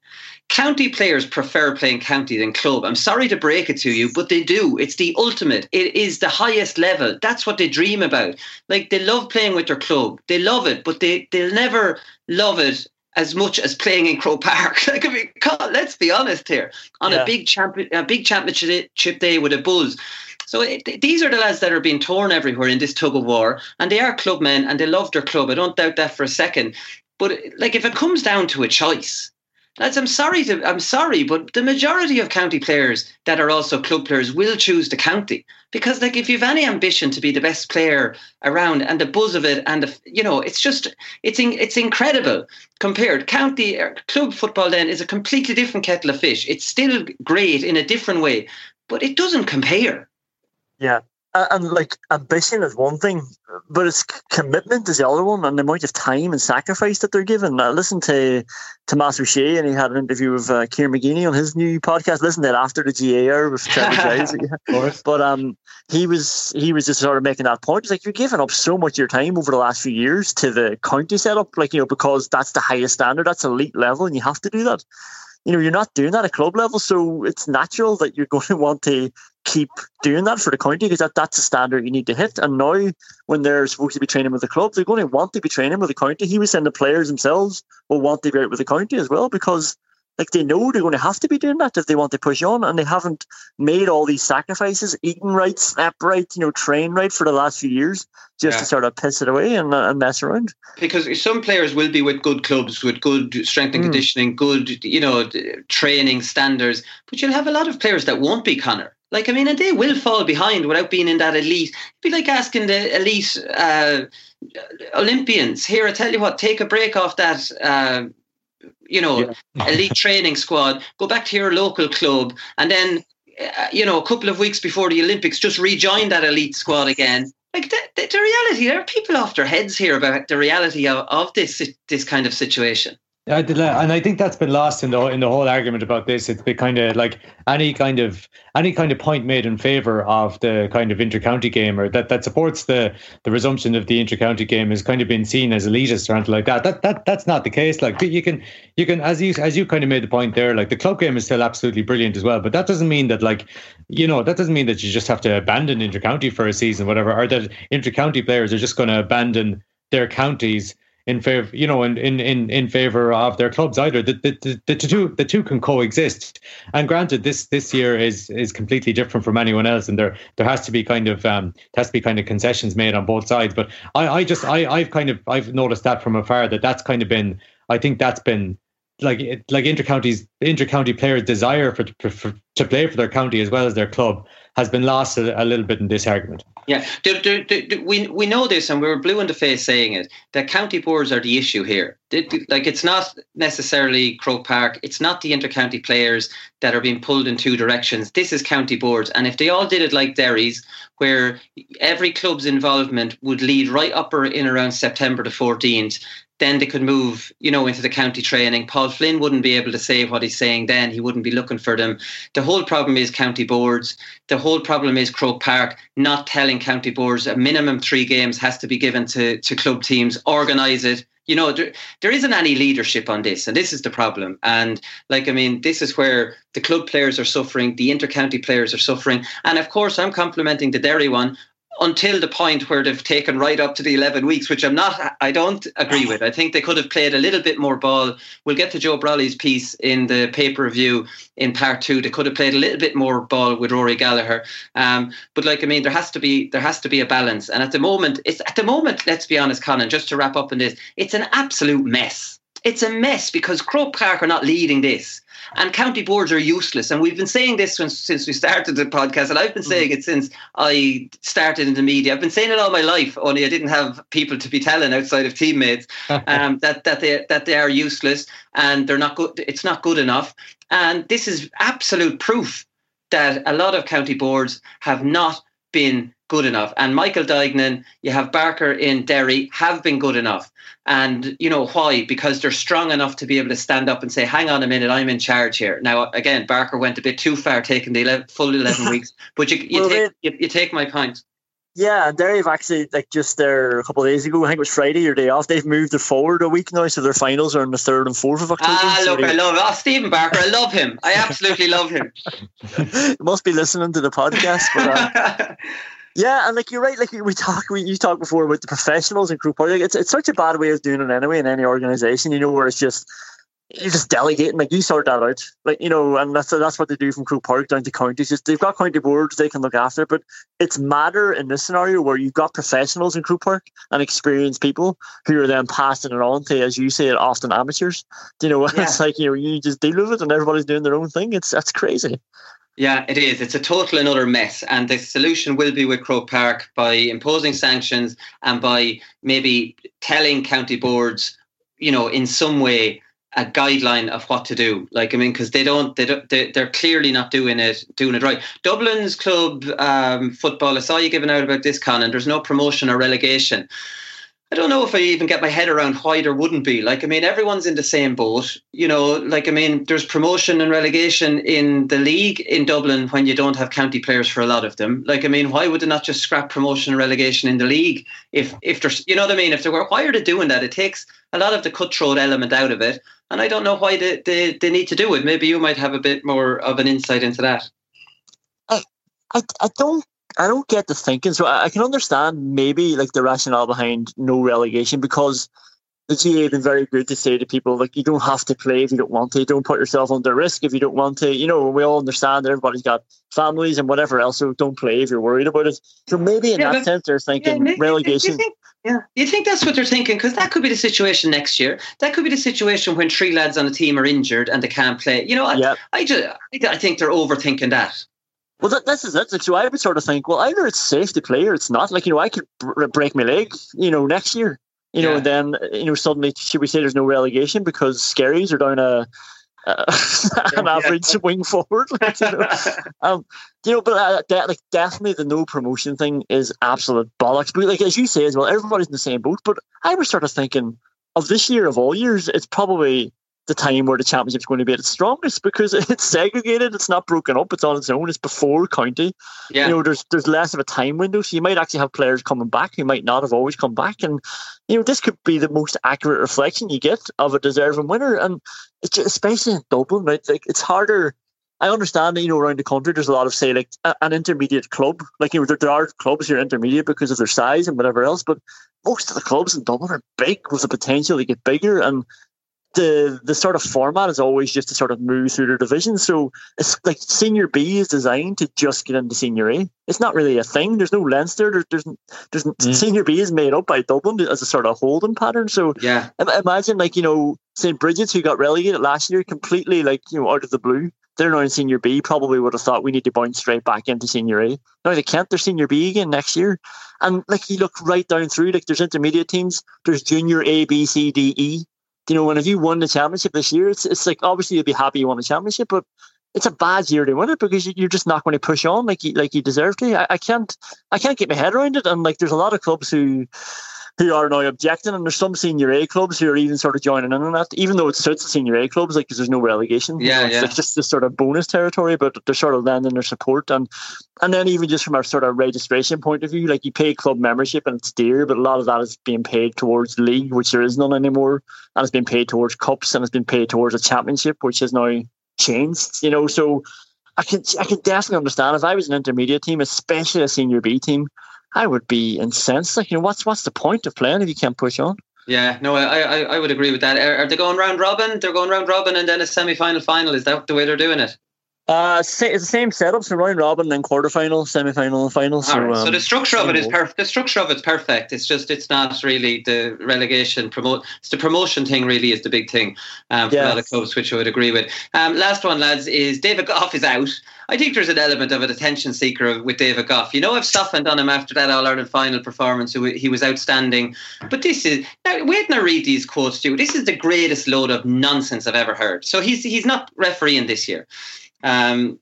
County players prefer playing county than club. I'm sorry to break it to you, but they do. It's the ultimate. It is the highest level. That's what they dream about. Like they love playing with their club. They love it, but they they'll never love it as much as playing in Croke Park. like, I mean, let's be honest here. On yeah. a big champion, a big championship day with a buzz. So it, these are the lads that are being torn everywhere in this tug of war, and they are club men and they love their club. I don't doubt that for a second. But like, if it comes down to a choice, lads, I'm sorry to, I'm sorry, but the majority of county players that are also club players will choose the county because, like, if you've any ambition to be the best player around and the buzz of it, and the, you know, it's just, it's in, it's incredible compared. County er, club football then is a completely different kettle of fish. It's still great in a different way, but it doesn't compare. Yeah, and like ambition is one thing, but it's commitment is the other one, and the amount of time and sacrifice that they're given. I listened to Tomás Ó Sé, and he had an interview with uh, Kieran McGeeney on his new podcast. Listen to it after the GAR with Trevor Giles. but um, he was he was just sort of making that point. It's like you're giving up so much of your time over the last few years to the county setup, like you know, because that's the highest standard, that's elite level, and you have to do that you know, you're not doing that at club level, so it's natural that you're going to want to keep doing that for the county because that, that's the standard you need to hit. And now, when they're supposed to be training with the club, they're going to want to be training with the county. He was saying the players themselves will want to be out with the county as well because like they know they're going to have to be doing that if they want to push on, and they haven't made all these sacrifices, eating right, slept right, you know, train right for the last few years, just yeah. to sort of piss it away and, uh, and, mess around. Because some players will be with good clubs, with good strength and mm. conditioning, good, you know, training standards, but you'll have a lot of players that won't be Conor. Like, I mean, and they will fall behind without being in that elite. It'd be like asking the elite uh, Olympians, here, I tell you what, take a break off that. Uh, you know, yeah. elite training squad, go back to your local club, and then, uh, you know, a couple of weeks before the Olympics, just rejoin that elite squad again. Like the, the, the reality, there are people off their heads here about the reality of, of this this kind of situation. And I think that's been lost in the in the whole argument about this. It's been kind of like any kind of any kind of point made in favour of the kind of intercounty game or that, that supports the the resumption of the intercounty game has kind of been seen as elitist or anything like that. That that that's not the case. Like you can you can as you as you kind of made the point there, like the club game is still absolutely brilliant as well. But that doesn't mean that like you know that doesn't mean that you just have to abandon intercounty for a season, whatever, or that intercounty players are just going to abandon their counties in favor, you know, in in in, in favor of their clubs either. The, the, the, two the two can coexist. And granted, this this year is is completely different from anyone else, and there there has to be kind of um has to be kind of concessions made on both sides. But I I just I I've kind of I've noticed that from afar that that's kind of been I think that's been like like intercounties intercounty players' desire for, for to play for their county as well as their club has been lost a, a little bit in this argument. Yeah, do, do, do, we we know this, and we are blue in the face saying it. That county boards are the issue here. Like it's not necessarily Croke Park. It's not the intercounty players that are being pulled in two directions. This is county boards, and if they all did it like Derry's, where every club's involvement would lead right up in around September the fourteenth, then they could move, you know, into the county training. Paul Flynn wouldn't be able to say what he's saying then. He wouldn't be looking for them. The whole problem is county boards. The whole problem is Croke Park not telling county boards a minimum three games has to be given to, to club teams, organise it. You know, there, there isn't any leadership on this, and this is the problem. And like, I mean, this is where the club players are suffering, the intercounty players are suffering. And of course, I'm complimenting the Derry one until the point where they've taken right up to the 11 weeks, which I'm not, I don't agree with. I think they could have played a little bit more ball. We'll get to Joe Brolly's piece in the paper review in part two. They could have played a little bit more ball with Rory Gallagher. Um, but like, I mean, there has to be, there has to be a balance. And at the moment, it's at the moment, let's be honest, Conan, just to wrap up on this, it's an absolute mess. It's a mess because Croke Park are not leading this. And county boards are useless. And we've been saying this since, since we started the podcast, and I've been saying it since I started in the media. I've been saying it all my life, only I didn't have people to be telling outside of teammates um, that that they that they are useless and they're not good. It's not good enough. And this is absolute proof that a lot of county boards have not been good enough. And Michael Duignan, you have Barker in Derry, have been good enough. And you know why? Because they're strong enough to be able to stand up and say, "Hang on a minute, I'm in charge here." Now, again, Barker went a bit too far, taking the 11, full eleven weeks. But you, you, well, take, you, you take my point. Yeah, and Derry have actually like just there a couple of days ago. I think it was Friday or day off. They've moved it forward a week now, so their finals are on the third and fourth of October. Ah, look, I love oh, Stephen Barker. I love him. I absolutely love him. you must be listening to the podcast. But, uh, Yeah, and like you're right. Like we talk, we you talked before about the professionals and Park. Like it's it's such a bad way of doing it anyway in any organization. You know, where it's just you just delegating. Like you sort that out. Like you know, and that's that's what they do from Croke Park down to counties. Just they've got county boards they can look after. But it's matter in this scenario where you've got professionals in Croke Park and experienced people who are then passing it on to, as you say, it often amateurs. You know, yeah. it's like you know you just deal with it and everybody's doing their own thing. It's that's crazy. Yeah, it is. It's a total and utter mess. And the solution will be with Croke Park by imposing sanctions and by maybe telling county boards, you know, in some way a guideline of what to do. Like I mean, because they don't, they don't, they, they're clearly not doing it, doing it right. Dublin's club um, football. I saw you giving out about this, Con, and there's no promotion or relegation. I don't know if I even get my head around why there wouldn't be. Like, I mean, everyone's in the same boat. You know, like, I mean, there's promotion and relegation in the league in Dublin when you don't have county players for a lot of them. Like, I mean, why would they not just scrap promotion and relegation in the league? If, if there's, you know what I mean? If they were, why are they doing that? It takes a lot of the cutthroat element out of it. And I don't know why they, they, they need to do it. Maybe you might have a bit more of an insight into that. I, I, I don't I don't get the thinking. So I, I, can understand maybe like the rationale behind no relegation because the GAA have been very good to say to people like you don't have to play if you don't want to. Don't put yourself under risk if you don't want to. You know, we all understand that everybody's got families and whatever else, so don't play if you're worried about it. So maybe in yeah, that sense they're thinking yeah, relegation. You think, yeah, you think that's what they're thinking because that could be the situation next year. That could be the situation when three lads on a team are injured and they can't play. You know, I, yep. I, just, I think they're overthinking that. Well, that, this is it. So I would sort of think, well, either it's safe to play or it's not. Like, you know, I could br- break my leg, you know, next year, you know, and then, you know, suddenly, should we say there's no relegation because Skerries are down a, uh, an average yeah. wing forward. Like, you, know. um, you know, but uh, de- like definitely the no promotion thing is absolute bollocks. But like as you say as well, everybody's in the same boat. But I was sort of thinking of this year of all years, it's probably the time where the championship's going to be at its strongest because it's segregated, it's not broken up, it's on its own, it's before county. Yeah. You know, there's there's less of a time window, so you might actually have players coming back who might not have always come back, and you know this could be the most accurate reflection you get of a deserving winner, and it's just, especially in Dublin, right? Like it's harder. I understand that you know around the country there's a lot of say like an intermediate club, like you know there, there are clubs who are intermediate because of their size and whatever else, but most of the clubs in Dublin are big with the potential to get bigger and the the sort of format is always just to sort of move through the divisions. So it's like senior B is designed to just get into senior A. It's not really a thing. There's no Leinster. There, there's there's mm. senior B is made up by Dublin as a sort of holding pattern. So yeah, imagine like you know St Bridget's who got relegated last year completely like you know out of the blue. They're now in senior B. Probably would have thought we need to bounce straight back into senior A. Now they can't. They're senior B again next year. And like you look right down through, like there's intermediate teams. There's junior A, B, C, D, E you know, when if you won the championship this year, it's it's like obviously you'll be happy you won the championship, but it's a bad year to win it because you're just not going to push on like you like you deserve to. I, I can't I can't get my head around it, and like there's a lot of clubs who who are now objecting, and there's some senior A clubs who are even sort of joining in on that, even though it suits the senior A clubs, like because there's no relegation. Yeah, it's, yeah. it's just this sort of bonus territory, but they're sort of lending their support, and and then even just from our sort of registration point of view, like you pay club membership and it's dear, but a lot of that is being paid towards league, which there is none anymore, and it's been paid towards cups, and it's been paid towards a championship, which has now changed. You know, so. I can I can definitely understand if I was an intermediate team, especially a senior B team, I would be incensed. Like, you know, what's what's the point of playing if you can't push on? Yeah, no, I, I, I would agree with that. Are, are they going round robin? They're going round robin and then a semi final final. Is that the way they're doing it? Uh, it's the same setup. So round robin, then quarterfinal, semi-final, and final. So, right. so um, the structure of it is perfect. The structure of it's perfect. It's just it's not really the relegation promote. It's the promotion thing really is the big thing um, for yes. a lot of clubs, which I would agree with. Um, last one, lads, is David Gough is out. I think there's an element of a attention seeker with David Gough. You know, I've softened on him after that All Ireland final performance. He was outstanding. But this is now wait and I read these quotes to you. This is the greatest load of nonsense I've ever heard. So he's he's not refereeing this year. Um,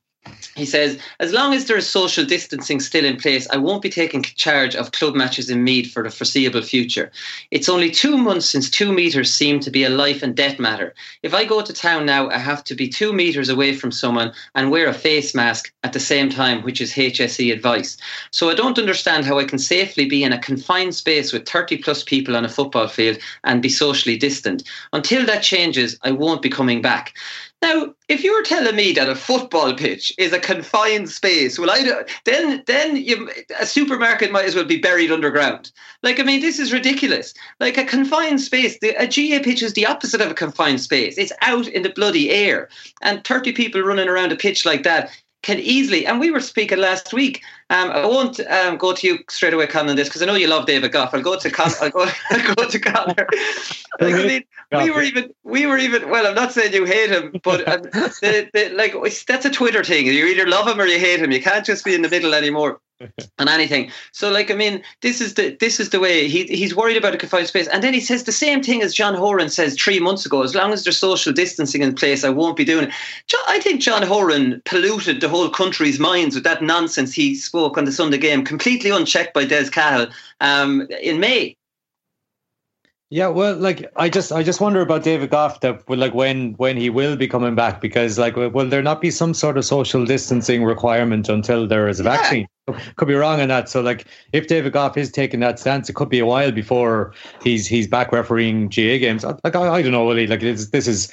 he says, as long as there is social distancing still in place, I won't be taking charge of club matches in Meath for the foreseeable future. It's only two months since two metres seemed to be a life and death matter. If I go to town now, I have to be two metres away from someone and wear a face mask at the same time, which is HSE advice. So I don't understand how I can safely be in a confined space with 30 plus people on a football field and be socially distant. Until that changes, I won't be coming back. Now, if you're telling me that a football pitch is a confined space, well, I then then you, a supermarket might as well be buried underground. Like, I mean, this is ridiculous. Like a confined space, the, a GAA pitch is the opposite of a confined space. It's out in the bloody air, and thirty people running around a pitch like that can easily. And we were speaking last week. Um, I won't um, go to you straight away, Con, on this because I know you love David Gough. I'll go to Con. I'll go, I'll go to Conor. like, I mean, we were even. We were even. Well, I'm not saying you hate him, but um, the, the, like that's a Twitter thing. You either love him or you hate him. You can't just be in the middle anymore on anything. So, like, I mean, this is the this is the way he he's worried about a confined space, and then he says the same thing as John Horan says three months ago. As long as there's social distancing in place, I won't be doing it. I think John Horan polluted the whole country's minds with that nonsense he spoke on the Sunday game, completely unchecked by Des Cahill um, in May. Yeah, well, like I just I just wonder about David Gough that like when when he will be coming back because like will there not be some sort of social distancing requirement until there is a yeah. vaccine? Could be wrong on that. So like if David Gough is taking that stance, it could be a while before he's he's back refereeing GAA games. Like I, I don't know, Willie. Like this this is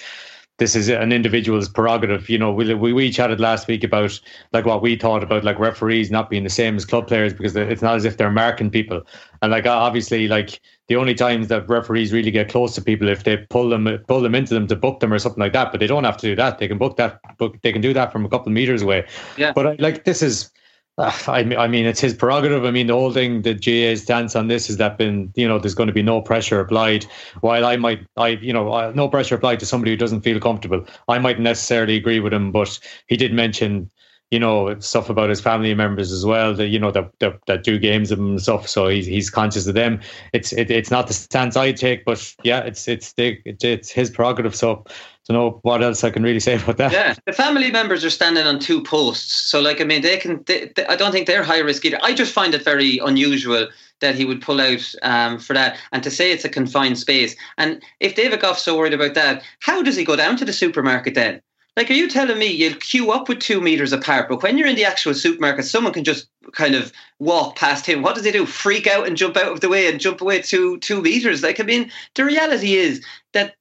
this is an individual's prerogative. You know, we, we we chatted last week about like what we thought about like referees not being the same as club players because it's not as if they're marking people. And like obviously, like the only times that referees really get close to people if they pull them pull them into them to book them or something like that. But they don't have to do that. They can book that. Book. They can do that from a couple of meters away. Yeah. But like this is uh, I, I mean, it's his prerogative. I mean, the whole thing, the GAA's stance on this is that been, you know, there's going to be no pressure applied. While I might, I, you know, uh, no pressure applied to somebody who doesn't feel comfortable. I might necessarily agree with him, but he did mention, you know, stuff about his family members as well. That you know that that, that do games and stuff. So he's he's conscious of them. It's it, it's not the stance I take, but yeah, it's it's the, it's his prerogative. So don't know what else I can really say about that. Yeah, the family members are standing on two posts, so like I mean, they can. They, they, I don't think they're high risk either. I just find it very unusual that he would pull out um, for that, and to say it's a confined space. And if David Gough's so worried about that, how does he go down to the supermarket then? Like, are you telling me you'll queue up with two meters apart, but when you're in the actual supermarket, someone can just kind of walk past him? What does he do? Freak out and jump out of the way and jump away two two meters? Like, I mean, the reality is that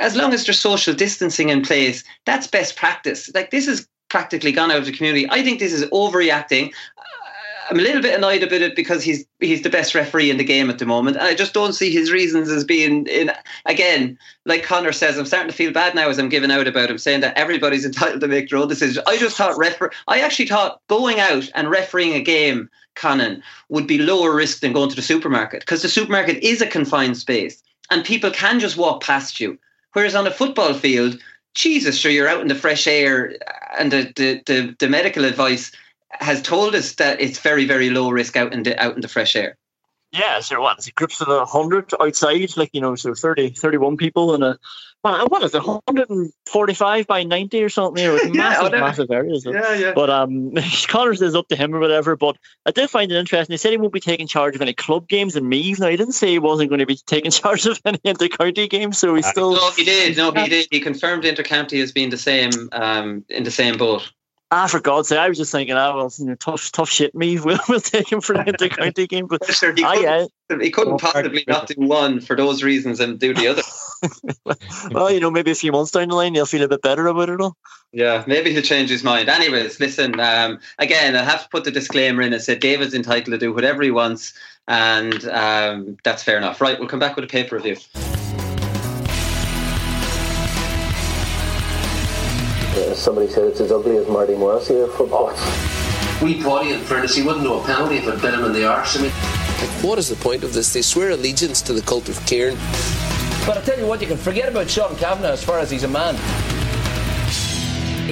as long as there's social distancing in place, that's best practice. Like this is practically gone out of the community. I think this is overreacting. I'm a little bit annoyed about it because he's he's the best referee in the game at the moment, and I just don't see his reasons as being in. Again, like Conor says, I'm starting to feel bad now as I'm giving out about him, saying that everybody's entitled to make their own decisions. I just thought refer. I actually thought going out and refereeing a game, Conan, would be lower risk than going to the supermarket because the supermarket is a confined space and people can just walk past you. Whereas on a football field, Jesus, sure, you're out in the fresh air, and the, the, the, the, medical advice has told us that it's very, very low risk out in the out in the fresh air. Yeah, so what? Is it groups of a hundred outside, like you know, so 30, 31 people in a well, what is it, 145 by 90 or something? Or yeah, massive, massive areas. Yeah, yeah. But um, Conor says up to him or whatever. But I did find it interesting. He said he won't be taking charge of any club games and Meath. Now, he didn't say he wasn't going to be taking charge of any inter-county games, so he still. No, he did. No, he did. He confirmed inter-county as being the same, um, in the same boat. Ah, for God's sake! I was just thinking, ah, well, you know, tough, tough shit. Me, we'll, we'll take him for the inter-county game, but sure, he, couldn't, he couldn't possibly not do one for those reasons and do the other. well, you know, maybe a few months down the line, you'll feel a bit better about it all. Yeah, maybe he'll change his mind. Anyways, listen, um, again, I have to put the disclaimer in. I said David's entitled to do whatever he wants, and um, that's fair enough. Right, we'll come back with a paper review. Somebody said it's as ugly as Marty Morrissey of football. We Paddy, in fairness, he wouldn't know a penalty if it bit him in the arse. I mean, what is the point of this? They swear allegiance to the cult of Kieran. But I tell you what, you can forget about Sean Cavanagh as far as he's a man.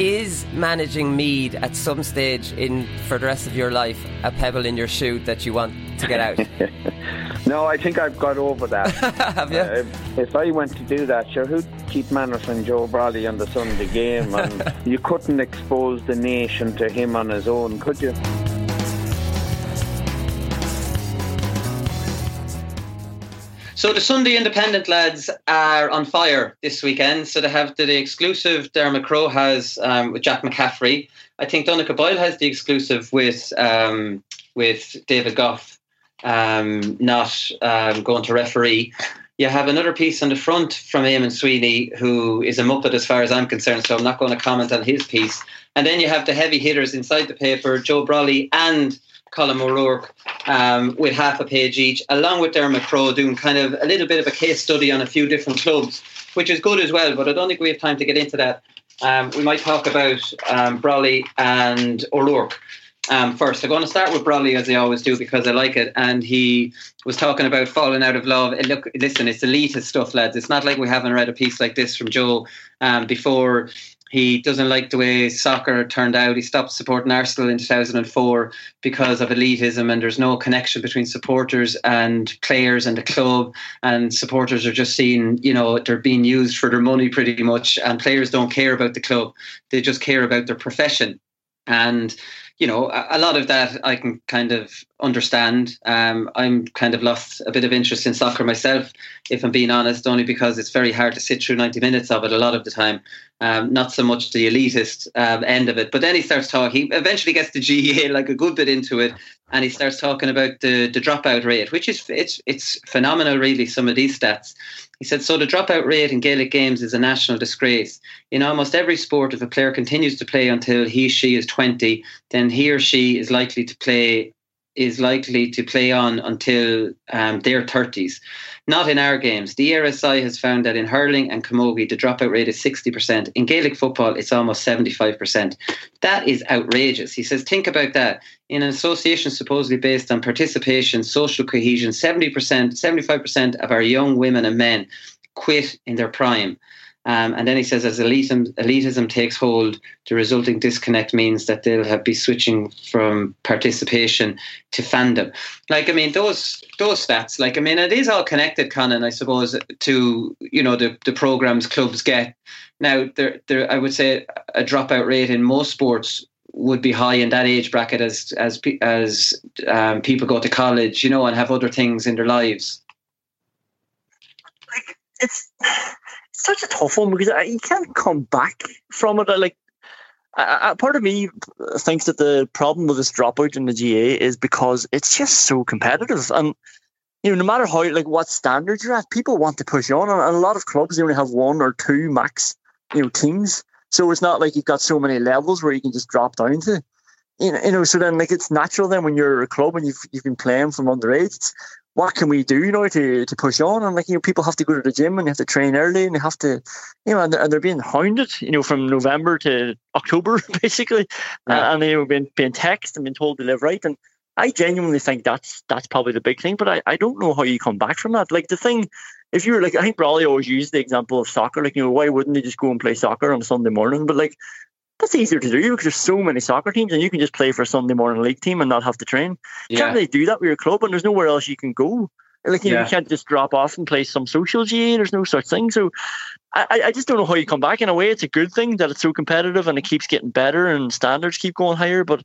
Is managing mead at some stage in for the rest of your life a pebble in your shoe that you want to get out? no, I think I've got over that. Have you? Uh, if I went to do that, sure, who'd keep Manners and Joe Brolly on the Sunday game? And you couldn't expose the nation to him on his own, could you? So the Sunday Independent lads are on fire this weekend. So they have the, the exclusive Dermot Crowe has um, with Jack McCaffrey. I think Donnchadh Boyle has the exclusive with um, with David Gough, um, not um, going to referee. You have another piece on the front from Eamonn Sweeney, who is a muppet as far as I'm concerned. So I'm not going to comment on his piece. And then you have the heavy hitters inside the paper, Joe Brolly and Colm O'Rourke um, with half a page each, along with Dermot Crowe doing kind of a little bit of a case study on a few different clubs, which is good as well. But I don't think we have time to get into that. Um, we might talk about um, Brolly and O'Rourke. Um, first, I'm going to start with Brolly as I always do because I like it. And he was talking about falling out of love. And look, listen, it's elitist stuff, lads. It's not like we haven't read a piece like this from Joe um, before he doesn't like the way soccer turned out. He stopped supporting Arsenal in 2004 because of elitism, and there's no connection between supporters and players and the club. And supporters are just seen, you know, they're being used for their money pretty much, and players don't care about the club. They just care about their profession. And you know, a, lot of that I can kind of understand. Um, I'm kind of lost a bit of interest in soccer myself, if I'm being honest, only because it's very hard to sit through 90 minutes of it a lot of the time. Um, not so much the elitist um, end of it. But then he starts talking, eventually gets the GAA like a good bit into it, and he starts talking about the, the dropout rate, which is it's it's phenomenal, really, some of these stats. He said, so the dropout rate in Gaelic games is a national disgrace. In almost every sport, if a player continues to play until he, she is 20, then he or she is likely to play is likely to play on until um, their 30s. Not in our games. The ESRI has found that in hurling and camogie, the dropout rate is 60%. In Gaelic football, it's almost 75%. That is outrageous. He says, think about that. In an association supposedly based on participation, social cohesion, 70%, 75% of our young women and men quit in their prime. Um, and then he says, as elitism, elitism takes hold, the resulting disconnect means that they'll have be switching from participation to fandom. Like, I mean, those those stats, like, I mean, it is all connected, Conan, I suppose, to you know the the programs clubs get. Now, there, there, I would say a dropout rate in most sports would be high in that age bracket as as as um, people go to college, you know, and have other things in their lives. Like It's such a tough one because you can't come back from it. Like, a, part of me thinks that the problem with this dropout in the GAA is because it's just so competitive, and you know, no matter how like what standards you're at, people want to push on, and a lot of clubs they only have one or two max, you know, teams. So it's not like you've got so many levels where you can just drop down to. You know, you know, so then like it's natural then when you're a club and you've you've been playing from underage, it's what can we do, you know, to, to push on? And like, you know, people have to go to the gym and they have to train early and they have to, you know, and they're, and they're being hounded, you know, from November to October, basically. Yeah. and they've been being texted and been told to live right. And I genuinely think that's that's probably the big thing, but I, I don't know how you come back from that. Like the thing, if you're like, I think Brolly always used the example of soccer. Like, you know, why wouldn't they just go and play soccer on Sunday morning? But like, that's easier to do because there's so many soccer teams and you can just play for a Sunday morning league team and not have to train. You yeah. can't really do that with your club and there's nowhere else you can go. Like you, yeah. can't just drop off and play some social GAA. There's no such thing. So I, I just don't know how you come back. In a way, it's a good thing that it's so competitive and it keeps getting better and standards keep going higher. But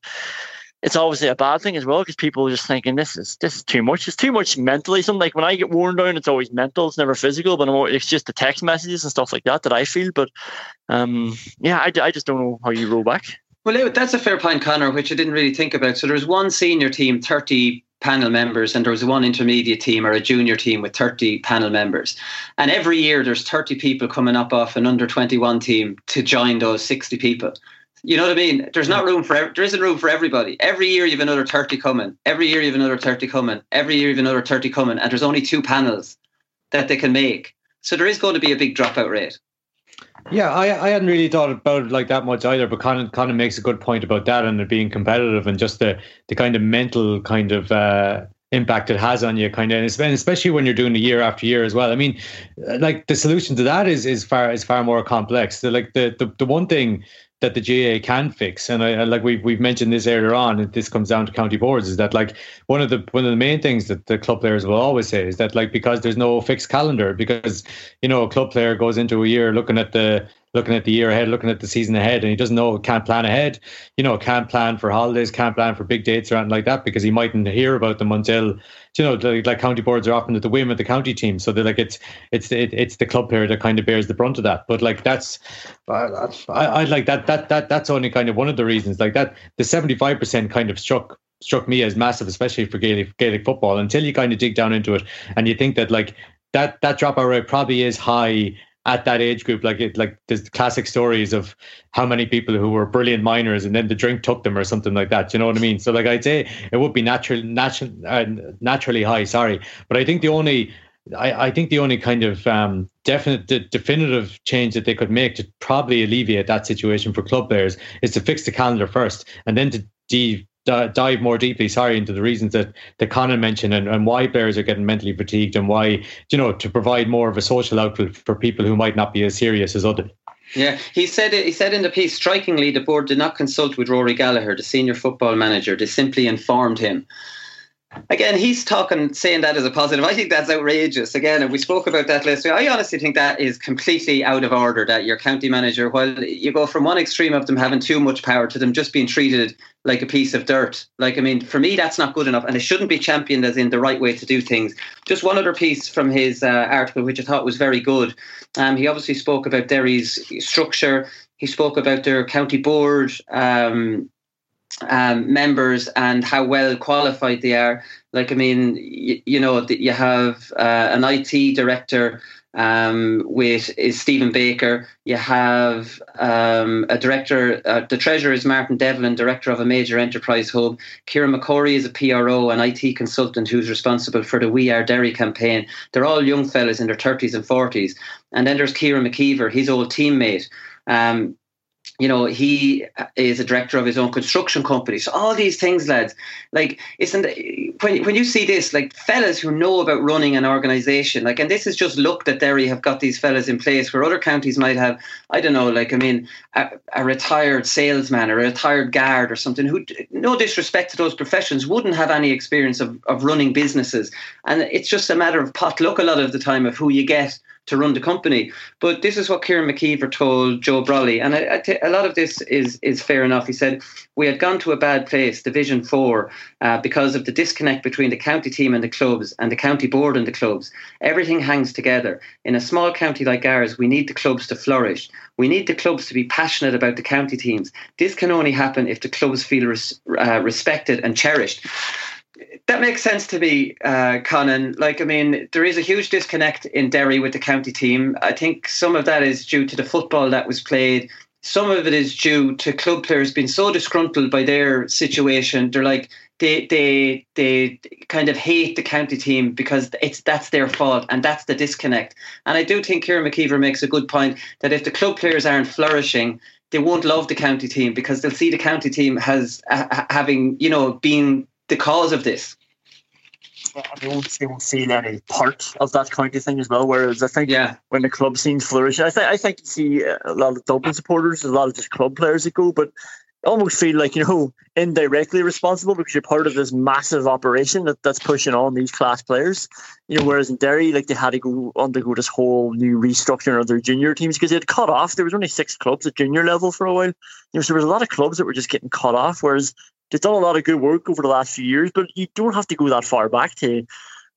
it's obviously a bad thing as well because people are just thinking this is this is too much. It's too much mentally. Something like when I get worn down, it's always mental. It's never physical. But it's just the text messages and stuff like that that I feel. But um, yeah, I, I just don't know how you roll back. Well, that's a fair point, Conor, which I didn't really think about. So there's one senior team, 30 panel members and there was one intermediate team or a junior team with 30 panel members. And every year there's 30 people coming up off an under 21 team to join those 60 people. You know what I mean? There's not room for there isn't room for everybody. Every year you've another 30 coming. Every year you've another 30 coming. Every year you've another 30 coming and there's only two panels that they can make. So there is going to be a big dropout rate. Yeah, I, I hadn't really thought about it like that much either, but Conan, Conan makes a good point about that and it being competitive and just the, the kind of mental kind of uh, impact it has on you, kind of, and especially when you're doing it year after year as well. I mean, like the solution to that is is far is far more complex. The, like the, the the one thing that the GAA can fix. And I, like we've we've mentioned this earlier on, and this comes down to county boards, is that like one of the one of the main things that the club players will always say is that like because there's no fixed calendar, because you know a club player goes into a year looking at the looking at the year ahead, looking at the season ahead, and he doesn't know, can't plan ahead. You know, can't plan for holidays, can't plan for big dates or anything like that because he mightn't hear about them until, you know, like, like county boards are often at the whim of the county team. So they're like, it's it's it, it's the club player that kind of bears the brunt of that. But like that's, I, I like that that that that's only kind of one of the reasons. Like that, the seventy five percent kind of struck struck me as massive, especially for Gaelic Gaelic football. Until you kind of dig down into it, and you think that like that that dropout rate probably is high at that age group, like it, like there's classic stories of how many people who were brilliant miners and then the drink took them or something like that. You know what I mean? So like I'd say it would be natural, natural, uh, naturally high. Sorry, but I think the only, I, I think the only kind of um, definite, de- definitive change that they could make to probably alleviate that situation for club players is to fix the calendar first, and then to de- dive more deeply, sorry, into the reasons that, that Conan mentioned and, and why players are getting mentally fatigued and why, you know, to provide more of a social outlet for people who might not be as serious as others. Yeah, he said he said in the piece strikingly the board did not consult with Rory Gallagher, the senior football manager. They simply informed him. Again, he's talking, saying that as a positive. I think that's outrageous. Again, and we spoke about that last week. I honestly think that is completely out of order. That your county manager, while you go from one extreme of them having too much power to them just being treated like a piece of dirt. Like, I mean, for me, that's not good enough, and it shouldn't be championed as in the right way to do things. Just one other piece from his uh, article, which I thought was very good. Um, he obviously spoke about Derry's structure. He spoke about their county board. Um, um, members and how well qualified they are. Like, I mean, you, you know, you have uh, an IT director um, with is Stephen Barker. You have um, a director, uh, the treasurer is Martin Devlin, director of a major enterprise hub. Kieran McCorry is a PRO, an IT consultant who's responsible for the We Are Derry campaign. They're all young fellas in their 30s and 40s. And then there's Kieran McKeever, his old teammate. Um, you know, he uh, is a director of his own construction company. So all these things, lads, like, isn't when when you see this, like fellas who know about running an organisation, like, and this is just look that Derry have got these fellas in place where other counties might have, I don't know, like, I mean, a, a retired salesman or a retired guard or something who, no disrespect to those professions, wouldn't have any experience of of running businesses, and it's just a matter of potluck a lot of the time of who you get to run the company. But this is what Kieran McKeever told Joe Brolly, and a lot of this is is fair enough. He said we had gone to a bad place, Division Four, uh, because of the disconnect between the county team and the clubs, and the county board and the clubs. Everything hangs together. In a small county like ours, we need the clubs to flourish. We need the clubs to be passionate about the county teams. This can only happen if the clubs feel res- uh, respected and cherished that makes sense to me, uh, Conan. Like, I mean, there is a huge disconnect in Derry with the county team. I think some of that is due to the football that was played. Some of it is due to club players being so disgruntled by their situation. They're like they they they kind of hate the county team because it's that's their fault and that's the disconnect. And I do think Kieran McKeever makes a good point that if the club players aren't flourishing, they won't love the county team because they'll see the county team has uh, having you know been the cause of this. won't, they won't feel any part of that county thing as well. Whereas I think yeah. when the club scenes flourish, I think I think you see a lot of Dublin supporters, a lot of just club players that go, but almost feel like you know indirectly responsible because you're part of this massive operation that, that's pushing on these class players. You know, whereas in Derry, like they had to go undergo this whole new restructuring of their junior teams because they had cut off. There was only six clubs at junior level for a while. You know, so there was a lot of clubs that were just getting cut off. Whereas they've done a lot of good work over the last few years, but you don't have to go that far back to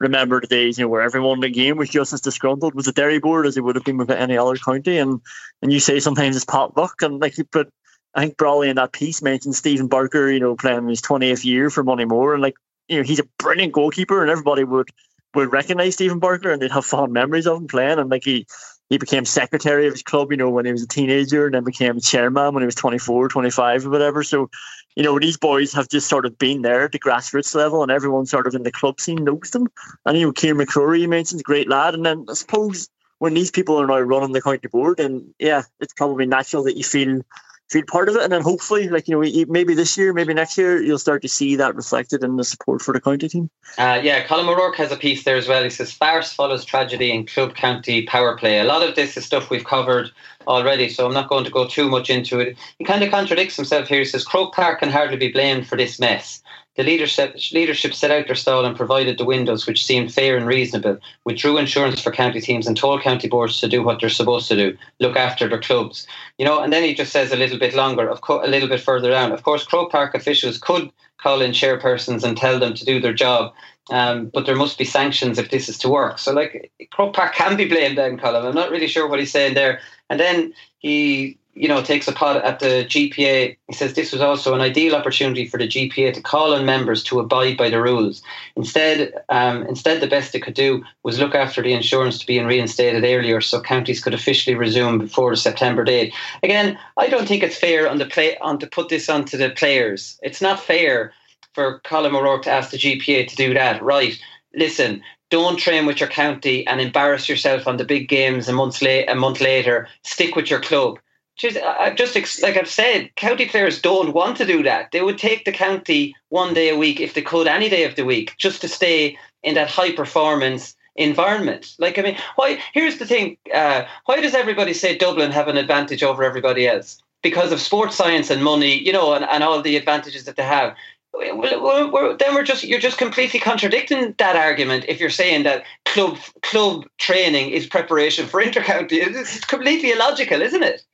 remember the days you know where everyone in the game was just as disgruntled with the Derry board as it would have been with any other county. And and you say sometimes it's potluck, and like but I think Brolly in that piece mentioned Stephen Barker, you know, playing his 20th year for Money Moneymore, and like you know he's a brilliant goalkeeper, and everybody would would recognize Stephen Barker, and they'd have fond memories of him playing. And like he he became secretary of his club, you know, when he was a teenager, and then became chairman when he was 24, 25, or whatever. So, you know, these boys have just sort of been there at the grassroots level, and everyone sort of in the club scene knows them. And you know, Kieran McCrory, you mentioned, a great lad, and then I suppose when these people are now running the county board, and yeah, it's probably natural that you feel feel part of it, and then hopefully, like you know, maybe this year, maybe next year, you'll start to see that reflected in the support for the county team. Uh, yeah, Colm O'Rourke has a piece there as well. He says farce follows tragedy in club county power play. A lot of this is stuff we've covered already, so I'm not going to go too much into it. He kind of contradicts himself here. He says Croke Park can hardly be blamed for this mess. The leadership, leadership set out their stall and provided the windows, which seemed fair and reasonable, withdrew insurance for county teams and told county boards to do what they're supposed to do, look after their clubs. You know, and then he just says a little bit longer, of co- a little bit further down. Of course, Croke Park officials could call in chairpersons and tell them to do their job, um, but there must be sanctions if this is to work. So, like, Croke Park can be blamed then, Colm. I'm not really sure what he's saying there. And then he you know, takes a pot at the GPA. He says this was also an ideal opportunity for the GPA to call on members to abide by the rules. Instead, um, instead, the best it could do was look after the insurance to be reinstated earlier, so counties could officially resume before the September date. Again, I don't think it's fair on the play on to put this onto the players. It's not fair for Colm O'Rourke to ask the GPA to do that. Right? Listen, don't train with your county and embarrass yourself on the big games a month, la- a month later. Stick with your club Just like I've said, county players don't want to do that. They would take the county one day a week if they could, any day of the week, just to stay in that high performance environment. Like I mean, why? Here's the thing: uh, why does everybody say Dublin have an advantage over everybody else? Because of sports science and money, you know, and, and all the advantages that they have. Well, we're, then we're just you're just completely contradicting that argument if you're saying that club club training is preparation for intercounty. It's completely illogical, isn't it?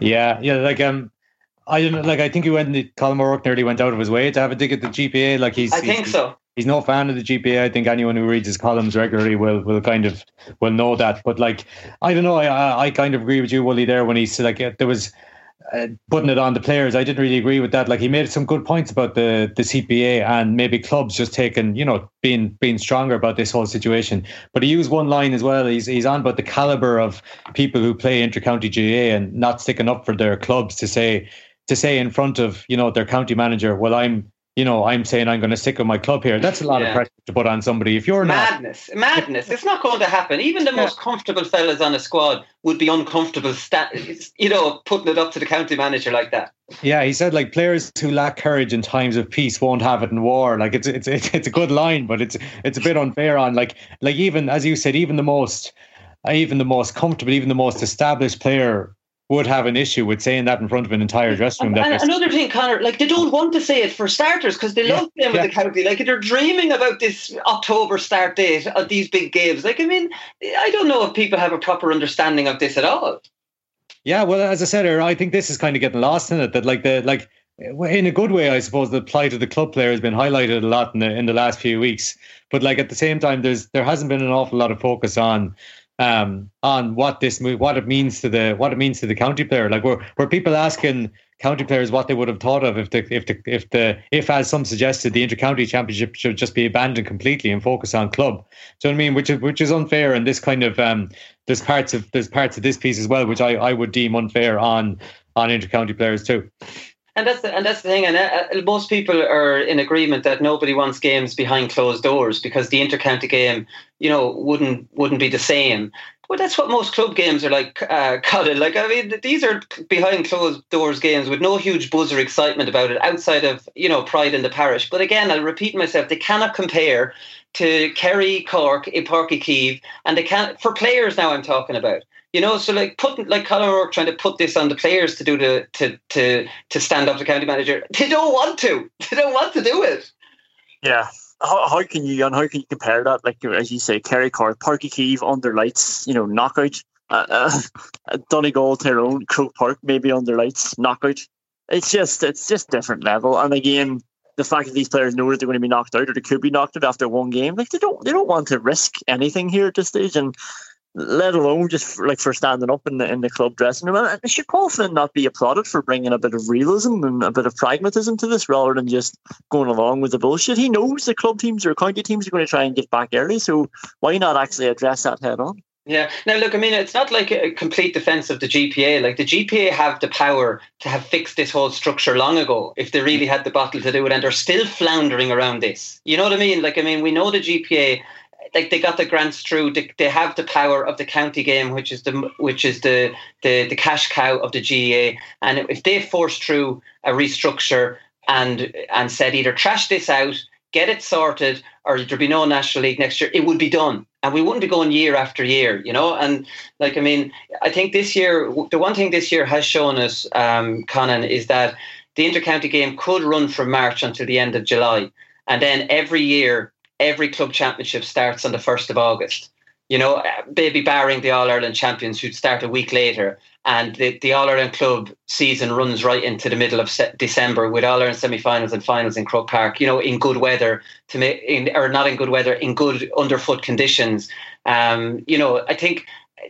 Yeah, yeah, like um, I don't know, like I think he went. Colm O'Rourke nearly went out of his way to have a dig at the GPA. Like he's, I he's, think so. He's no fan of the GPA. I think anyone who reads his columns regularly will will kind of will know that. But like, I don't know. I I kind of agree with you, Wooly, there when he said like there was uh, putting it on the players. I didn't really agree with that. Like he made some good points about the the GPA and maybe clubs just taking, you know, being being stronger about this whole situation. But he used one line as well. He's he's on about the caliber of people who play intercounty GAA and not sticking up for their clubs to say to say in front of you know their county manager, well, I'm you know, I'm saying I'm going to stick with my club here. That's a lot yeah. of pressure to put on somebody. If you're madness, not, madness, it's not going to happen. Even the yeah. most comfortable fellas on a squad would be uncomfortable, sta- you know, putting it up to the county manager like that. Yeah, he said like players who lack courage in times of peace won't have it in war. Like it's it's it's a good line, but it's it's a bit unfair on like like even as you said, even the most even the most comfortable, even the most established player would have an issue with saying that in front of an entire dressing room. And, and another thing, Conor, like they don't want to say it for starters because they yeah, love playing yeah. with the county. Like they're dreaming about this October start date of these big games. Like I mean, I don't know if people have a proper understanding of this at all. Yeah, well, as I said, I think this is kind of getting lost in it. That like the like in a good way, I suppose the plight of the club player has been highlighted a lot in the in the last few weeks. But like at the same time, there's there hasn't been an awful lot of focus on um, on what this what it means to the what it means to the county player. Like were were people asking county players what they would have thought of if the if the if the if as some suggested the intercounty championship should just be abandoned completely and focus on club. Do you know what I mean? Which is which is unfair and this kind of um there's parts of there's parts of this piece as well which I, I would deem unfair on on intercounty players too. And that's the, and that's the thing. And uh, uh, most people are in agreement that nobody wants games behind closed doors because the intercounty game, you know, wouldn't wouldn't be the same. But that's what most club games are like, uh, Colin. Like, I mean, these are behind closed doors games with no huge buzz or excitement about it outside of, you know, pride in the parish. But again, I'll repeat myself, they cannot compare to Kerry, Cork, Uí Chaoimh, and they can't, for players now I'm talking about. You know, so like putting like Colm O'Rourke trying to put this on the players to do the to to to stand up to county manager. They don't want to. They don't want to do it. Yeah. How, how can you and how can you compare that? Like as you say, Kerry Cork, Páirc Uí Chaoimh under lights, you know, knockout. Uh, uh, Donegal, Tyrone, Croke Park, maybe under lights, knockout. It's just it's just different level. And again, the fact that these players know that they're going to be knocked out or they could be knocked out after one game, like they don't they don't want to risk anything here at this stage. And let alone just for, like for standing up in the in the club dressing room. And should Paul not be applauded for bringing a bit of realism and a bit of pragmatism to this rather than just going along with the bullshit? He knows the club teams or county teams are going to try and get back early, so why not actually address that head on? Yeah. Now, look, I mean, it's not like a complete defense of the GPA. Like, the GPA have the power to have fixed this whole structure long ago if they really had the bottle to do it, and they're still floundering around this. You know what I mean? Like, I mean, we know the GPA. Like they got the grants through, they, they have the power of the county game, which is the which is the, the the cash cow of the GAA. And if they forced through a restructure and and said either trash this out get it sorted, or there'd be no National League next year, it would be done. And we wouldn't be going year after year, you know? And like, I mean, I think this year, the one thing this year has shown us, um, Conan, is that the intercounty game could run from March until the end of July. And then every year, every club championship starts on the 1st of August. You know, maybe barring the All Ireland champions who'd start a week later and the, the All Ireland club season runs right into the middle of December with All Ireland semi-finals and finals in Croke Park. You know, in good weather to make, in, or not in good weather, in good underfoot conditions. Um, you know, I think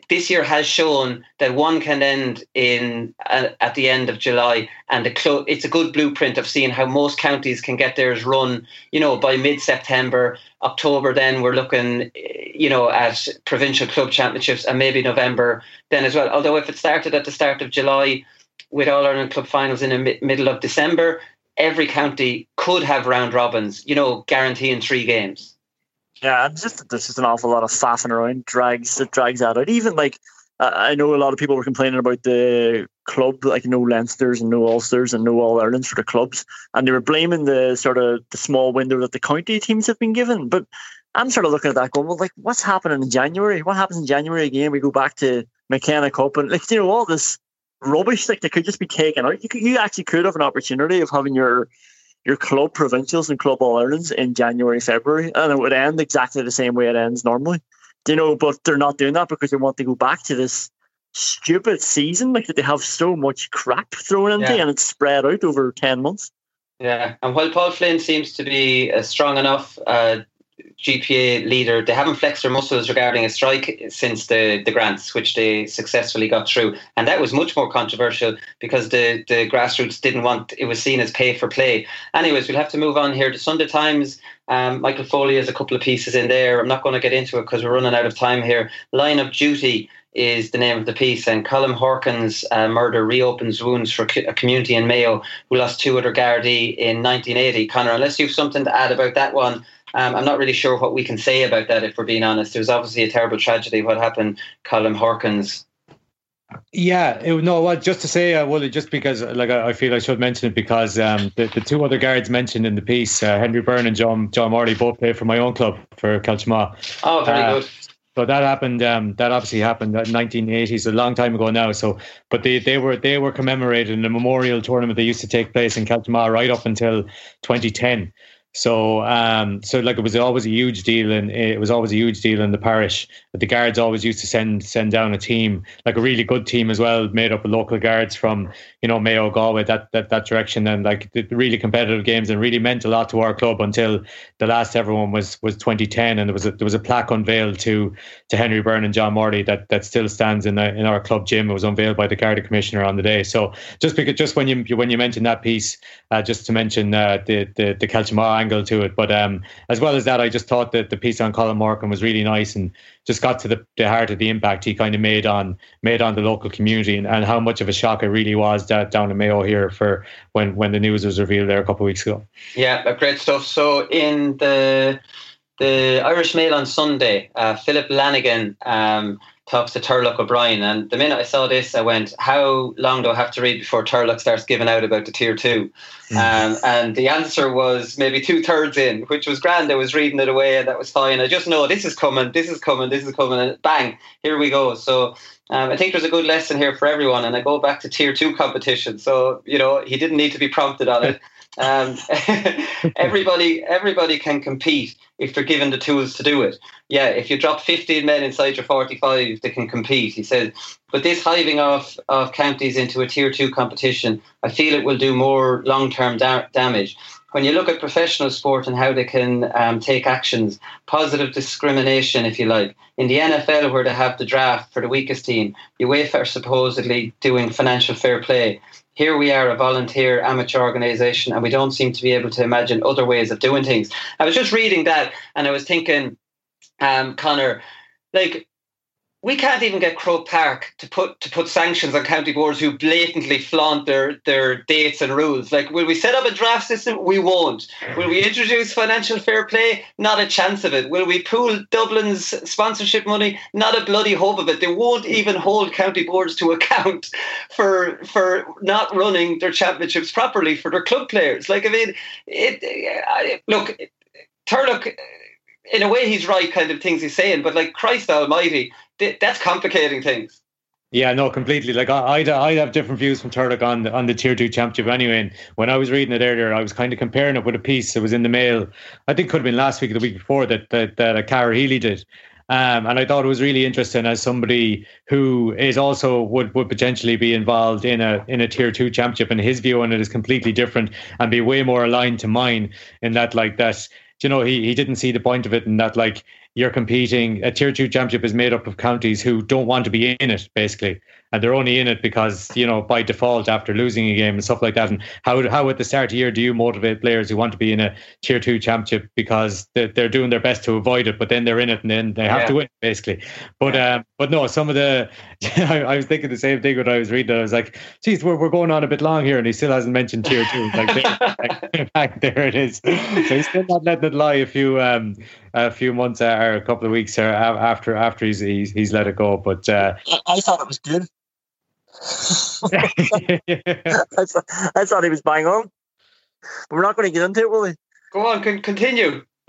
this year has shown that one can end in uh, at the end of July, and clo- it's a good blueprint of seeing how most counties can get theirs run. You know, by mid-September, October. Then we're looking, you know, at provincial club championships, and maybe November then as well. Although if it started at the start of July, with All Ireland club finals in the mi- middle of December, every county could have round robins. You know, guaranteeing three games. Yeah, just there's just an awful lot of faffing around, drags that drags out. Even like I know a lot of people were complaining about the club, like no Leinsters and no Ulsters and no All Irelands for the clubs, and they were blaming the sort of the small window that the county teams have been given. But I'm sort of looking at that going, well, like what's happening in January? What happens in January again? We go back to McKenna Cup and like you know all this rubbish like they could just be taken out. You could, you actually could have an opportunity of having your your club provincials and club All Irelands in January, February, and it would end exactly the same way it ends normally. You know, but they're not doing that because they want to go back to this stupid season, like that they have so much crap thrown into yeah. and it's spread out over ten months. Yeah, and while Paul Flynn seems to be a strong enough uh, GPA leader, they haven't flexed their muscles regarding a strike since the, the grants, which they successfully got through. And that was much more controversial because the, the grassroots didn't want it was seen as pay for play. Anyways, we'll have to move on here. The Sunday Times, um, Michael Foley has a couple of pieces in there. I'm not going to get into it because we're running out of time here. Line of Duty is the name of the piece, and Colm Horkan's uh, murder reopens wounds for a community in Mayo who lost two other Gardaí in 1980. Conor, unless you've something to add about that one, um, I'm not really sure what we can say about that if we're being honest. It was obviously a terrible tragedy what happened, Colm Hawkins. Yeah, it, no. Well, just to say, uh, well, just because, like, I, I, feel I should mention it because um, the, the two other guards mentioned in the piece, uh, Henry Byrne and John John Morley, both played for my own club for Kiltimagh. Oh, very uh, good. So that happened. Um, that obviously happened in 1980s, a long time ago now. So, but they, they were they were commemorated in a memorial tournament that used to take place in Kiltimagh right up until 2010. So, um, so like it was always a huge deal, and it was always a huge deal in the parish. But the guards always used to send send down a team, like a really good team as well, made up of local guards from you know Mayo, Galway, that that that direction, and like really competitive games, and really meant a lot to our club until the last ever one was was 2010, and there was a there was a plaque unveiled to to Henry Byrne and John Morley that that still stands in the, in our club gym. It was unveiled by the Garda Commissioner on the day. So just because just when you when you mentioned that piece, uh, just to mention uh, the the the Kiltimagh angle to it. But um, as well as that, I just thought that the piece on Colm Horkan was really nice and just got to the, the heart of the impact he kind of made on made on the local community and, and how much of a shock it really was that down in Mayo here for when when the news was revealed there a couple of weeks ago. Yeah, great stuff. So in the the Irish Mail on Sunday, uh, Philip Lanigan. Um, talks to Turlough O'Brien. And the minute I saw this, I went, how long do I have to read before Turlough starts giving out about the tier two? Mm. Um, and the answer was maybe two thirds in, which was grand. I was reading it away and that was fine. I just know this is coming, this is coming, this is coming. And bang, here we go. So um, I think there's a good lesson here for everyone. And I go back to tier two competition. So, you know, he didn't need to be prompted on it. Um, everybody, everybody can compete if they're given the tools to do it. Yeah, if you drop 15 men inside your 45, they can compete. He said, but this hiving off of counties into a tier two competition, I feel it will do more long term da- damage. when you look at professional sport and how they can um, take actions, positive discrimination, if you like, in the NFL where they have the draft for the weakest team, UEFA are supposedly doing financial fair play. Here we are, a volunteer amateur organisation, and we don't seem to be able to imagine other ways of doing things. I was just reading that, and I was thinking, um, Conor, like we can't even get Croke Park to put to put sanctions on county boards who blatantly flaunt their their dates and rules. Like, will we set up a draft system? We won't. Will we introduce financial fair play? Not a chance of it. Will we pool Dublin's sponsorship money? Not a bloody hope of it. They won't even hold county boards to account for for not running their championships properly for their club players. Like, I mean, it. it look, Turlough in a way, he's right, kind of things he's saying. But like Christ Almighty, th- that's complicating things. Yeah, no, completely. Like I, I'd, I'd have different views from Turlough on the, on the tier two championship anyway. And when I was reading it earlier, I was kind of comparing it with a piece that was in the mail. I think could have been last week or the week before that that, that uh, Cara Healy did. Um, and I thought it was really interesting as somebody who is also would, would potentially be involved in a in a tier two championship, and his view on it is completely different and be way more aligned to mine in that like that you know, he, he didn't see the point of it and that like you're competing a tier two championship is made up of counties who don't want to be in it basically and they're only in it because you know by default after losing a game and stuff like that. And how how at the start of the year do you motivate players who want to be in a tier two championship because they're, they're doing their best to avoid it, but then they're in it and then they have yeah. to win basically. But um, but no, some of the I, I, was thinking the same thing when I was reading. it. I was like, geez, we're we're going on a bit long here, and he still hasn't mentioned tier two. Like, there, like there it is. So he's still not letting it lie a few um a few months or a couple of weeks after after he's he's, he's let it go. But uh, I thought it was good. I, thought, I thought he was bang on. But we're not going to get into it, will we? Go on, con- continue.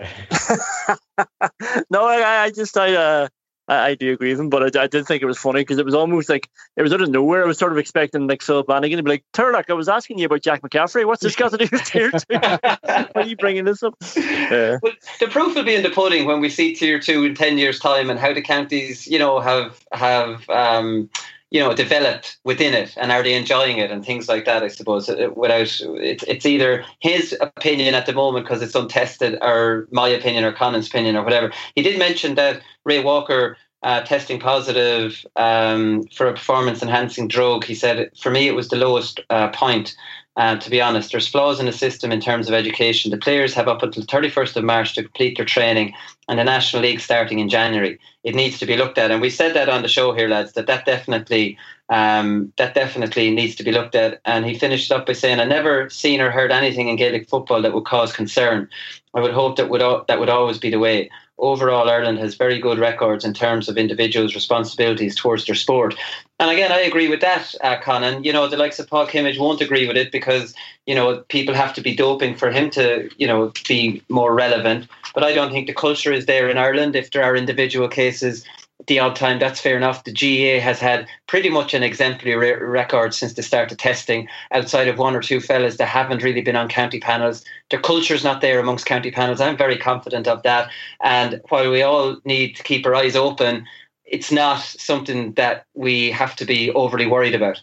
no, I, I just I uh, I, I, do agree with him, but I, I did think it was funny because it was almost like it was out of nowhere. I was sort of expecting like Phil Flanagan to be like, Turlough, I was asking you about Jack McCaffrey. What's this got to do with tier two? Why are you bringing this up? Yeah. Well, the proof will be in the pudding when we see tier two in ten years' time and how the counties, you know, have have um, you know developed within it and are they enjoying it and things like that i suppose uh, without it's, it's either his opinion at the moment because it's untested or my opinion or Conan's opinion or whatever. He did mention that ray walker uh, testing positive um, for a performance enhancing drug. He said for me it was the lowest uh, point uh, to be honest, there's flaws in the system in terms of education. The players have up until 31st of March to complete their training, and the National League starting in January. It needs to be looked at, and we said that on the show here, lads. That that definitely, um, that definitely needs to be looked at. And he finished up by saying, "I never seen or heard anything in Gaelic football that would cause concern. I would hope that would that would always be the way overall Ireland has very good records in terms of individuals' responsibilities towards their sport. And again, I agree with that, uh, Conan. You know, the likes of Paul Kimmage won't agree with it because, you know, people have to be doping for him to, you know, be more relevant. But I don't think the culture is there in Ireland. If there are individual cases, the odd time, that's fair enough. The GAA has had pretty much an exemplary re- record since the start of testing, outside of one or two fellas that haven't really been on county panels. Their culture's not there amongst county panels. I'm very confident of that. And while we all need to keep our eyes open, it's not something that we have to be overly worried about.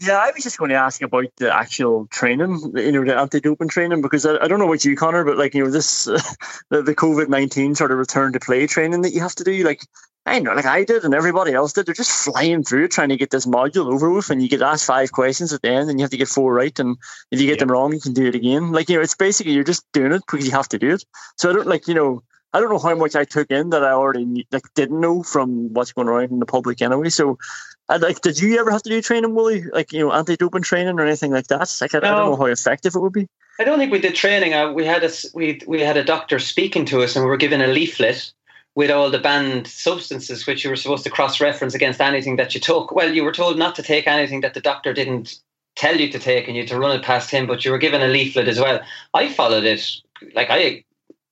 Yeah, I was just going to ask about the actual training, you know, the anti-doping training, because I, I don't know about you, Conor, but like you know, this uh, the, the COVID nineteen sort of return to play training that you have to do, like I know, like I did and everybody else did. They're just flying through trying to get this module over with, and you get asked five questions at the end, and you have to get four right. And if you get yeah. them wrong, you can do it again. Like you know, it's basically you're just doing it because you have to do it. So I don't like you know, I don't know how much I took in that I already like didn't know from what's going on in the public anyway. So, I, like, did you ever have to do training, Willie? Like you know, anti-doping training or anything like that? Like, I, no. I don't know how effective it would be. I don't think we did training. Uh, we had a we we had a doctor speaking to us, and we were given a leaflet with all the banned substances, which you were supposed to cross reference against anything that you took. Well, you were told not to take anything that the doctor didn't tell you to take and you had to run it past him, but you were given a leaflet as well. I followed it. Like I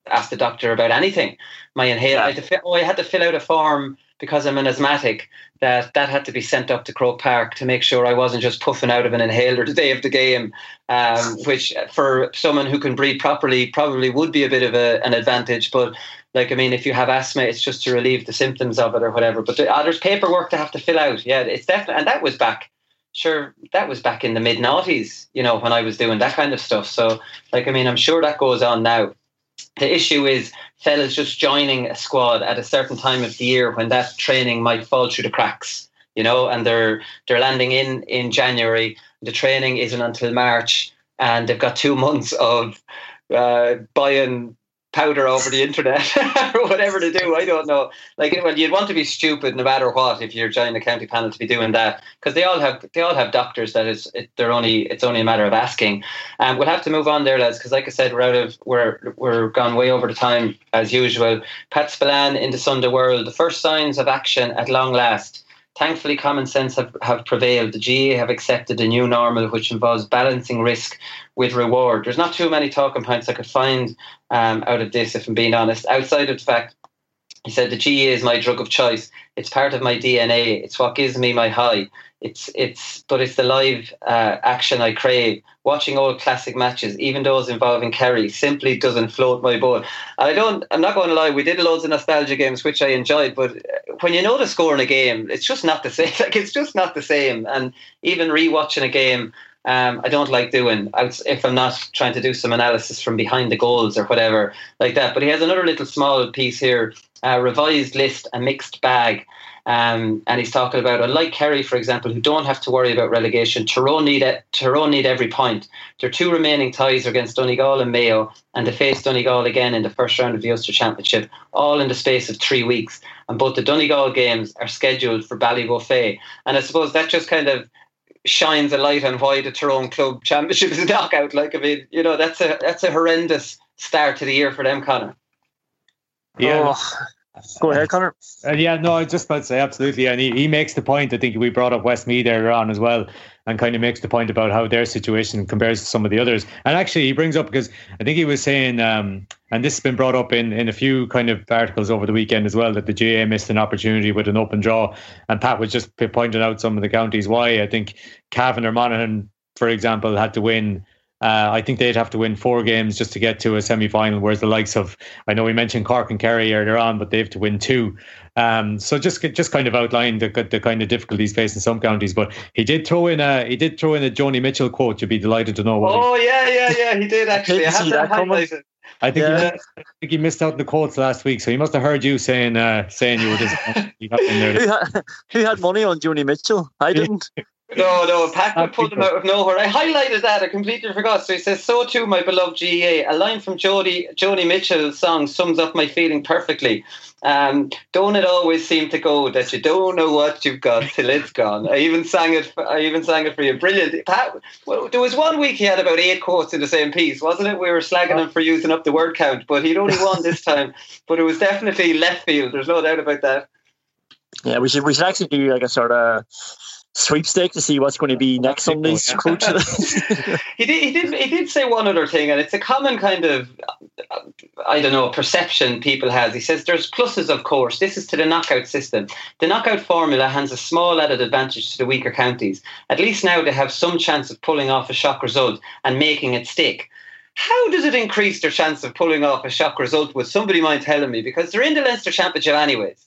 asked the doctor about anything. My inhaler, I, had to, oh, I had to fill out a form because I'm an asthmatic that that had to be sent up to Croke Park to make sure I wasn't just puffing out of an inhaler the day of the game, um, which for someone who can breathe properly probably would be a bit of a, an advantage. But like, I mean, if you have asthma, it's just to relieve the symptoms of it or whatever. But the, uh, there's paperwork to have to fill out. Yeah, it's definitely, and that was back, sure, that was back in the mid noughties, you know, when I was doing that kind of stuff. So, like, I mean, I'm sure that goes on now. The issue is fellas just joining a squad at a certain time of the year when that training might fall through the cracks, you know, and they're they're landing in in January. The training isn't until March, and they've got two months of uh, buying powder over the internet or whatever to do. I don't know. Like, well, you'd want to be stupid no matter what if you're joining the county panel to be doing that because they all have they all have doctors that is it, they're only it's only a matter of asking. And um, we'll have to move on there, lads, because like I said, we're out of we're we're gone way over the time as usual. Pat Spillane in the Sunday World, the first signs of action at long last. Thankfully, common sense have, have prevailed. The GAA have accepted a new normal which involves balancing risk with reward. There's not too many talking points I could find um, out of this, if I'm being honest, outside of the fact he said the GAA is my drug of choice. It's part of my DNA. It's what gives me my high. It's it's but it's the live uh, action I crave. Watching old classic matches, even those involving Kerry, simply doesn't float my boat. I don't. I'm not going to lie. We did loads of nostalgia games, which I enjoyed. But uh, when you know the score in a game, it's just not the same. Like it's just not the same. And even rewatching a game, um, I don't like doing if I'm not trying to do some analysis from behind the goals or whatever like that. But he has another little small piece here, a revised list, a mixed bag. Um, and he's talking about, unlike Kerry, for example, who don't have to worry about relegation, Tyrone need, Tyrone need every point. Their two remaining ties are against Donegal and Mayo, and they face Donegal again in the first round of the Ulster Championship, all in the space of three weeks. And both the Donegal games are scheduled for Ballybofey. And I suppose that just kind of shines a light on why the Tyrone Club Championship is a knockout. Like, I mean, you know, that's a that's a horrendous start to the year for them, Conor. Yeah. Oh. Go ahead, Conor. Uh, yeah, no, I just about to say absolutely, and he, he makes the point. I think we brought up Westmeath earlier on as well, and kind of makes the point about how their situation compares to some of the others. And actually, he brings up because I think he was saying, um, and this has been brought up in in a few kind of articles over the weekend as well, that the GAA missed an opportunity with an open draw, and Pat was just pointing out some of the counties why. I think Cavan or Monaghan, for example, had to win uh, I think they'd have to win four games just to get to a semi final, whereas the likes of, I know we mentioned Cork and Kerry earlier on, but they have to win two. Um, so just just kind of outlined the, the kind of difficulties facing some counties. But he did throw in a he did throw in a Joni Mitchell quote. You'd be delighted to know what. Oh yeah, yeah, yeah. He did actually. I, I have that highlighted. I think, yeah. he, I think he missed out on the quotes last week, so he must have heard you saying uh, saying you were disappointed. who, had, who had money on Joni Mitchell? I didn't. No, no, Pat pulled them out of nowhere. I highlighted that. I completely forgot. So he says, "So too, my beloved GAA." A line from Jody Joni Mitchell's song sums up my feeling perfectly. Um, don't it always seem to go that you don't know what you've got till it's gone? I even sang it. For, I even sang it for you. Brilliant. Pat, well, there was one week he had about eight quotes in the same piece, wasn't it? We were slagging him for using up the word count, but he'd only won this time. But it was definitely left field. There's no doubt about that. Yeah, we should we should actually do like a sort of sweepstake to see what's going to be next Sunday's coach. he did. He did. He did say one other thing, and it's a common kind of, I don't know, perception people has. He says there's pluses, of course. This is to the knockout system. The knockout formula hands a small added advantage to the weaker counties. At least now they have some chance of pulling off a shock result and making it stick. How does it increase their chance of pulling off a shock result? Would somebody mind telling me? Because they're in the Leinster Championship anyways.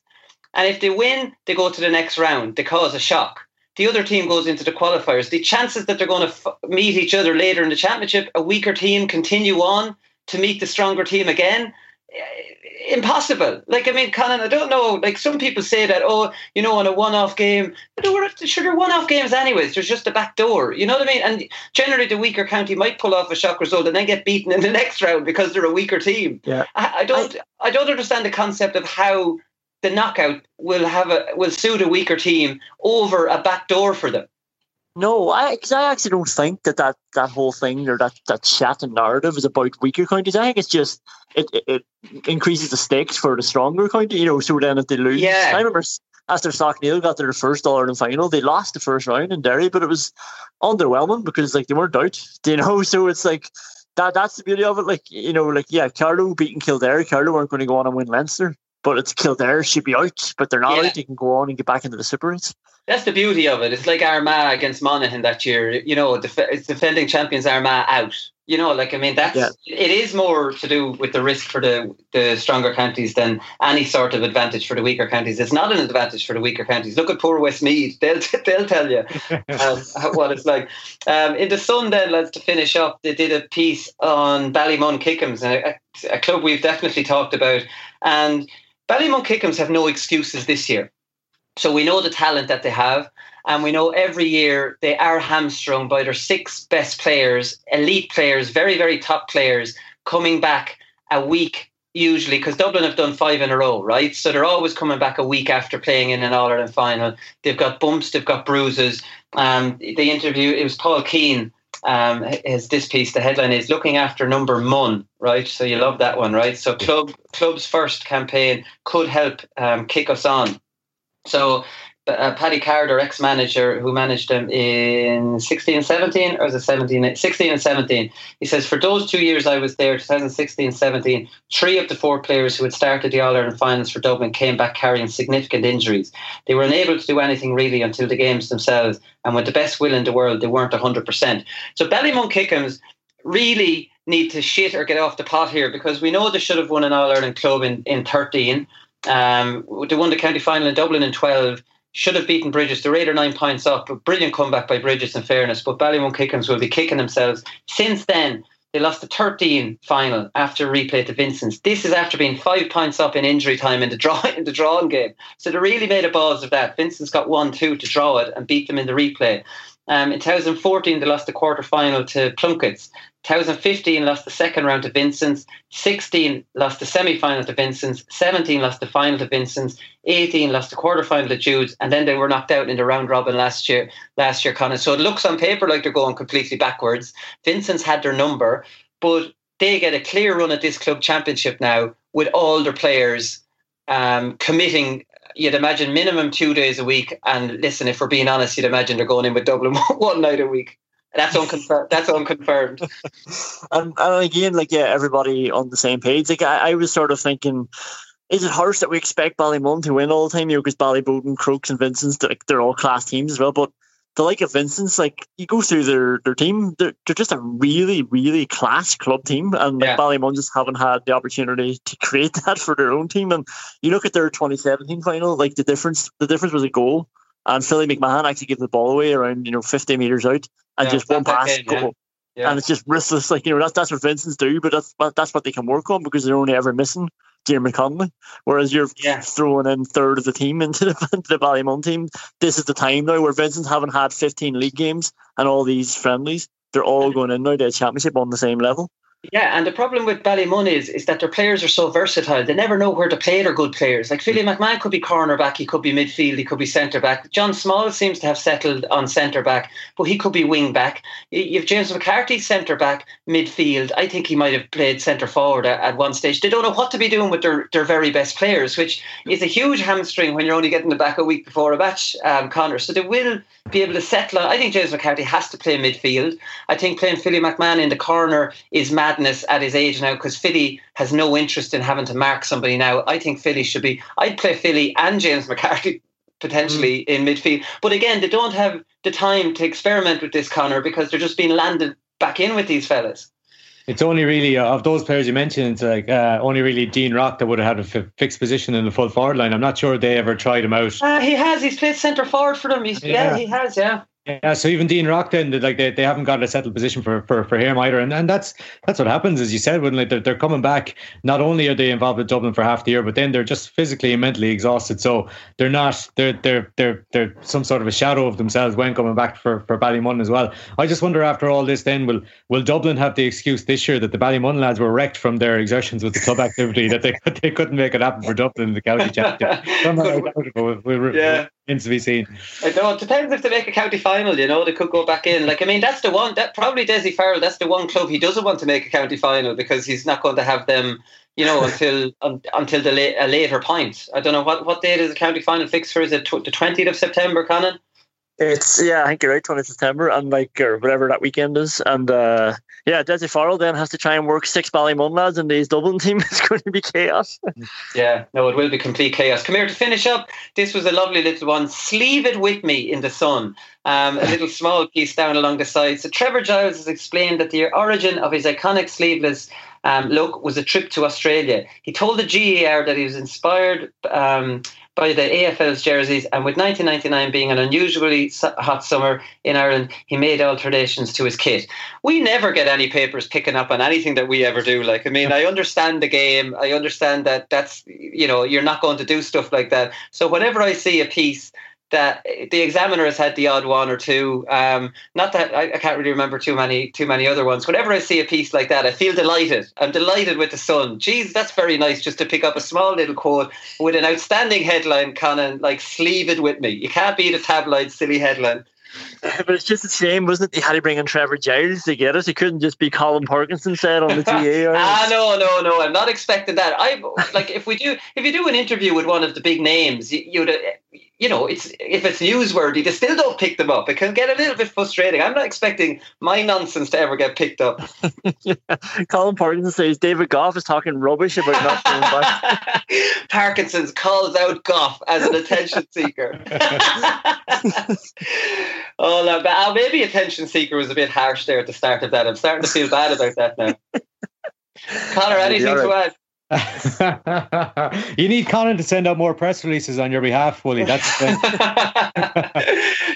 And if they win, they go to the next round. They cause a shock the other team goes into the qualifiers. The chances that they're going to f- meet each other later in the championship, a weaker team continue on to meet the stronger team again. Eh, impossible. Like I mean, Conan, I don't know. Like some people say that, oh, you know, on a one-off game, but they sure they're one-off games anyways. There's just a back door. You know what I mean? And generally, the weaker county might pull off a shock result and then get beaten in the next round because they're a weaker team. Yeah. I, I don't. I, I don't understand the concept of how the knockout will have a will suit a weaker team over a back door for them. No, I because I actually don't think that, that that whole thing or that that chat and narrative is about weaker counties. I think it's just it, it, it increases the stakes for the stronger county. You know, so then if they lose, yeah. I remember after Slaughtneil got their first All Ireland final, they lost the first round in Derry, but it was underwhelming because like they weren't out. You know, so it's like that. That's the beauty of it. Like you know, like yeah, Carlow beating Kildare. Carlow weren't going to go on and win Leinster but it's Kildare should be out, but they're not Yeah. out. They can go on and get back into the Super Eights. That's the beauty of it. It's like Armagh against Monaghan that year. You know, def- it's defending champions Armagh out. You know, like I mean, that's Yeah. it is more to do with the risk for the the stronger counties than any sort of advantage for the weaker counties. It's not an advantage for the weaker counties. Look at poor Westmeath; they'll they'll tell you um, what it's like. Um, in the Sun, then, lads, to finish up, they did a piece on Ballymun Kickhams, a, a club we've definitely talked about, and Ballymun have no excuses this year. So we know the talent that they have, and we know every year they are hamstrung by their six best players, elite players, very, very top players, coming back a week usually because Dublin have done five in a row, right? So they're always coming back a week after playing in an All Ireland final. They've got bumps, they've got bruises. Um, the interview, it was Paul Keane. Um, his this piece, the headline is looking after number one, right? So you love that one, right? So club club's first campaign could help um, kick us on. So uh, Paddy Carter, ex-manager who managed them in 16 and 17, or was it 17, 16 and 17, he says, for those two years I was there, 2016 17, three of the four players who had started the All-Ireland finals for Dublin came back carrying significant injuries. They were unable to do anything really until the games themselves, and with the best will in the world, they weren't 100%. So Ballymun Kickhams really need to shit or get off the pot here because we know they should have won an All Ireland club in, in 13. Um, they won the county final in Dublin in 12. Should have beaten Brigid's. They're eight or nine points up. A brilliant comeback by Brigid's, in fairness. But Ballymun Kickhams will be kicking themselves. Since then, they lost the 13 final after replay to Vincent's. This is after being five points up in injury time in the draw in the drawing game. So they really made a balls of that. Vincent's got one two to draw it and beat them in the replay. Um, in 2014, they lost the quarter final to Plunkett's. 2015 lost the second round to Vincent's. 16 lost the semi final to Vincent's. 17 lost the final to Vincent's. 18 lost the quarter final to Jude's, and then they were knocked out in the round robin last year. Last year, Conan. So it looks on paper like they're going completely backwards. Vincent's had their number, but they get a clear run at this club championship now with all their players um, committing. You'd imagine minimum two days a week, and listen, if we're being honest, you'd imagine they're going in with Dublin one night a week. That's unconfirmed. That's unconfirmed. And, and again, like yeah, everybody on the same page. Like I, I was sort of thinking, is it harsh that we expect Ballymun to win all the time? You know, because Ballyboden, Crokes, and Vincent's, like, they're all class teams as well. But the like of Vincent's, like you go through their their team, they're, they're just a really really class club team, and like, Yeah. Ballymun just haven't had the opportunity to create that for their own team. And you look at their 2017 final, like the difference, the difference was a goal. And Philly McMahon actually gave the ball away around, you know, 50 metres out and Yeah, just one pass, game, yeah. goal. Yeah. And it's just ruthless. Like, you know, that's, that's what Vincent's do, but that's, but that's what they can work on because they're only ever missing Diarmuid Connolly. Whereas you're Yeah. throwing in third of the team into the, into the Ballymun team. This is the time now where Vincent's haven't had 15 league games and all these friendlies. They're all going in now to a championship on the same level. Yeah, and the problem with Ballymun is is that their players are so versatile. They never know where to play their good players. Like Philly McMahon could be cornerback, he could be midfield, he could be centre back. John Small seems to have settled on centre back, but he could be wing back. You've James McCarthy centre back, midfield. I think he might have played centre forward at, at one stage. They don't know what to be doing with their, their very best players, which is a huge hamstring when you're only getting them back a week before a match, um, Conor. So they will be able to settle on. I think James McCarthy has to play midfield. I think playing Philly McMahon in the corner is madness at his age now because Philly has no interest in having to mark somebody now. I think Philly should be. I'd play Philly and James McCarthy potentially in midfield. But again, they don't have the time to experiment with this, Conor, because they're just being landed back in with these fellas. It's only really uh, of those players you mentioned. It's like uh, only really Dean Rock that would have had a f- fixed position in the full forward line. I'm not sure they ever tried him out. Uh, he has. He's played centre forward for them. He's, yeah. Yeah. he has. Yeah. Yeah, so even Dean Rock then, like they, they haven't got a settled position for, for, for him either, and and that's that's what happens, as you said, when like they're, they're coming back. Not only are they involved with Dublin for half the year, but then they're just physically and mentally exhausted. So they're not they're they're they're they're some sort of a shadow of themselves when coming back for for Ballymun as well. I just wonder after all this, then will will Dublin have the excuse this year that the Ballymun lads were wrecked from their exertions with the club activity that they they couldn't make it happen for Dublin in the county championship? Somehow I doubt it, but we- we- Yeah. Remains to be seen. I don't know. It depends if they make a county final. You know, they could go back in. Like I mean, that's the one. That probably Dessie Farrell. That's the one club he doesn't want to make a county final because he's not going to have them. You know, until un, until the la- a later point. I don't know what what date is the county final fixed for. Is it tw- the twentieth of September, Conan? It's yeah, I think you're right, 20th September, and like or whatever that weekend is, and uh, yeah, Dessie Farrell then has to try and work six Ballymun lads in these Dublin team. It's going to be chaos. yeah, no, it will be complete chaos. Come here to finish up. This was a lovely little one. Sleeve it with me in the sun. Um, a little small piece down along the side. So Trevor Giles has explained that the origin of his iconic sleeveless um, look was a trip to Australia. He told the GER that he was inspired um, by the AFL's jerseys, and with 1999 being an unusually hot summer in Ireland, he made alterations to his kit. We never get any papers picking up on anything that we ever do. Like, I mean, I understand the game. I understand that that's, you know, you're not going to do stuff like that. So whenever I see a piece that the examiner has had the odd one or two. Um, not that I, I, can't really remember too many too many other ones. Whenever I see a piece like that, I feel delighted. I'm delighted with the Sun. Geez, that's very nice just to pick up a small little quote with an outstanding headline, Conan. Like sleeve it with me. You can't beat a tabloid silly headline. but it's just a shame, wasn't it? He had to bring in Trevor Giles to get it. He couldn't just be Colin Parkinson said on the GAA. ah, no, no, no. I'm not expecting that. I like if we do if you do an interview with one of the big names, you, you'd you know, it's if it's newsworthy, they still don't pick them up. It can get a little bit frustrating. I'm not expecting my nonsense to ever get picked up. yeah. Colin Parkinson says David Gough is talking rubbish about not going back. Parkinson's calls out Gough as an attention seeker. oh, no, but, uh, maybe attention seeker was a bit harsh there at the start of that. I'm starting to feel bad about that now. Conor, anything to add? you need Conan to send out more press releases on your behalf, Willie. That's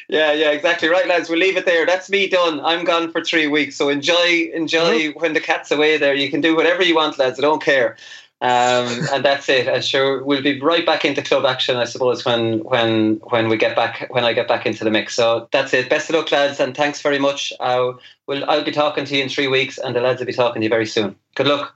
yeah, yeah, exactly right, lads. We'll leave it there. That's me done. I'm gone for three weeks, so enjoy, enjoy mm-hmm. when the cat's away. There, you can do whatever you want, lads. I don't care. Um, and that's it. And sure, we'll be right back into club action, I suppose, when when when we get back when I get back into the mix. So that's it. Best of luck, lads, and thanks very much. Uh, will I'll be talking to you in three weeks, and the lads will be talking to you very soon. Good luck.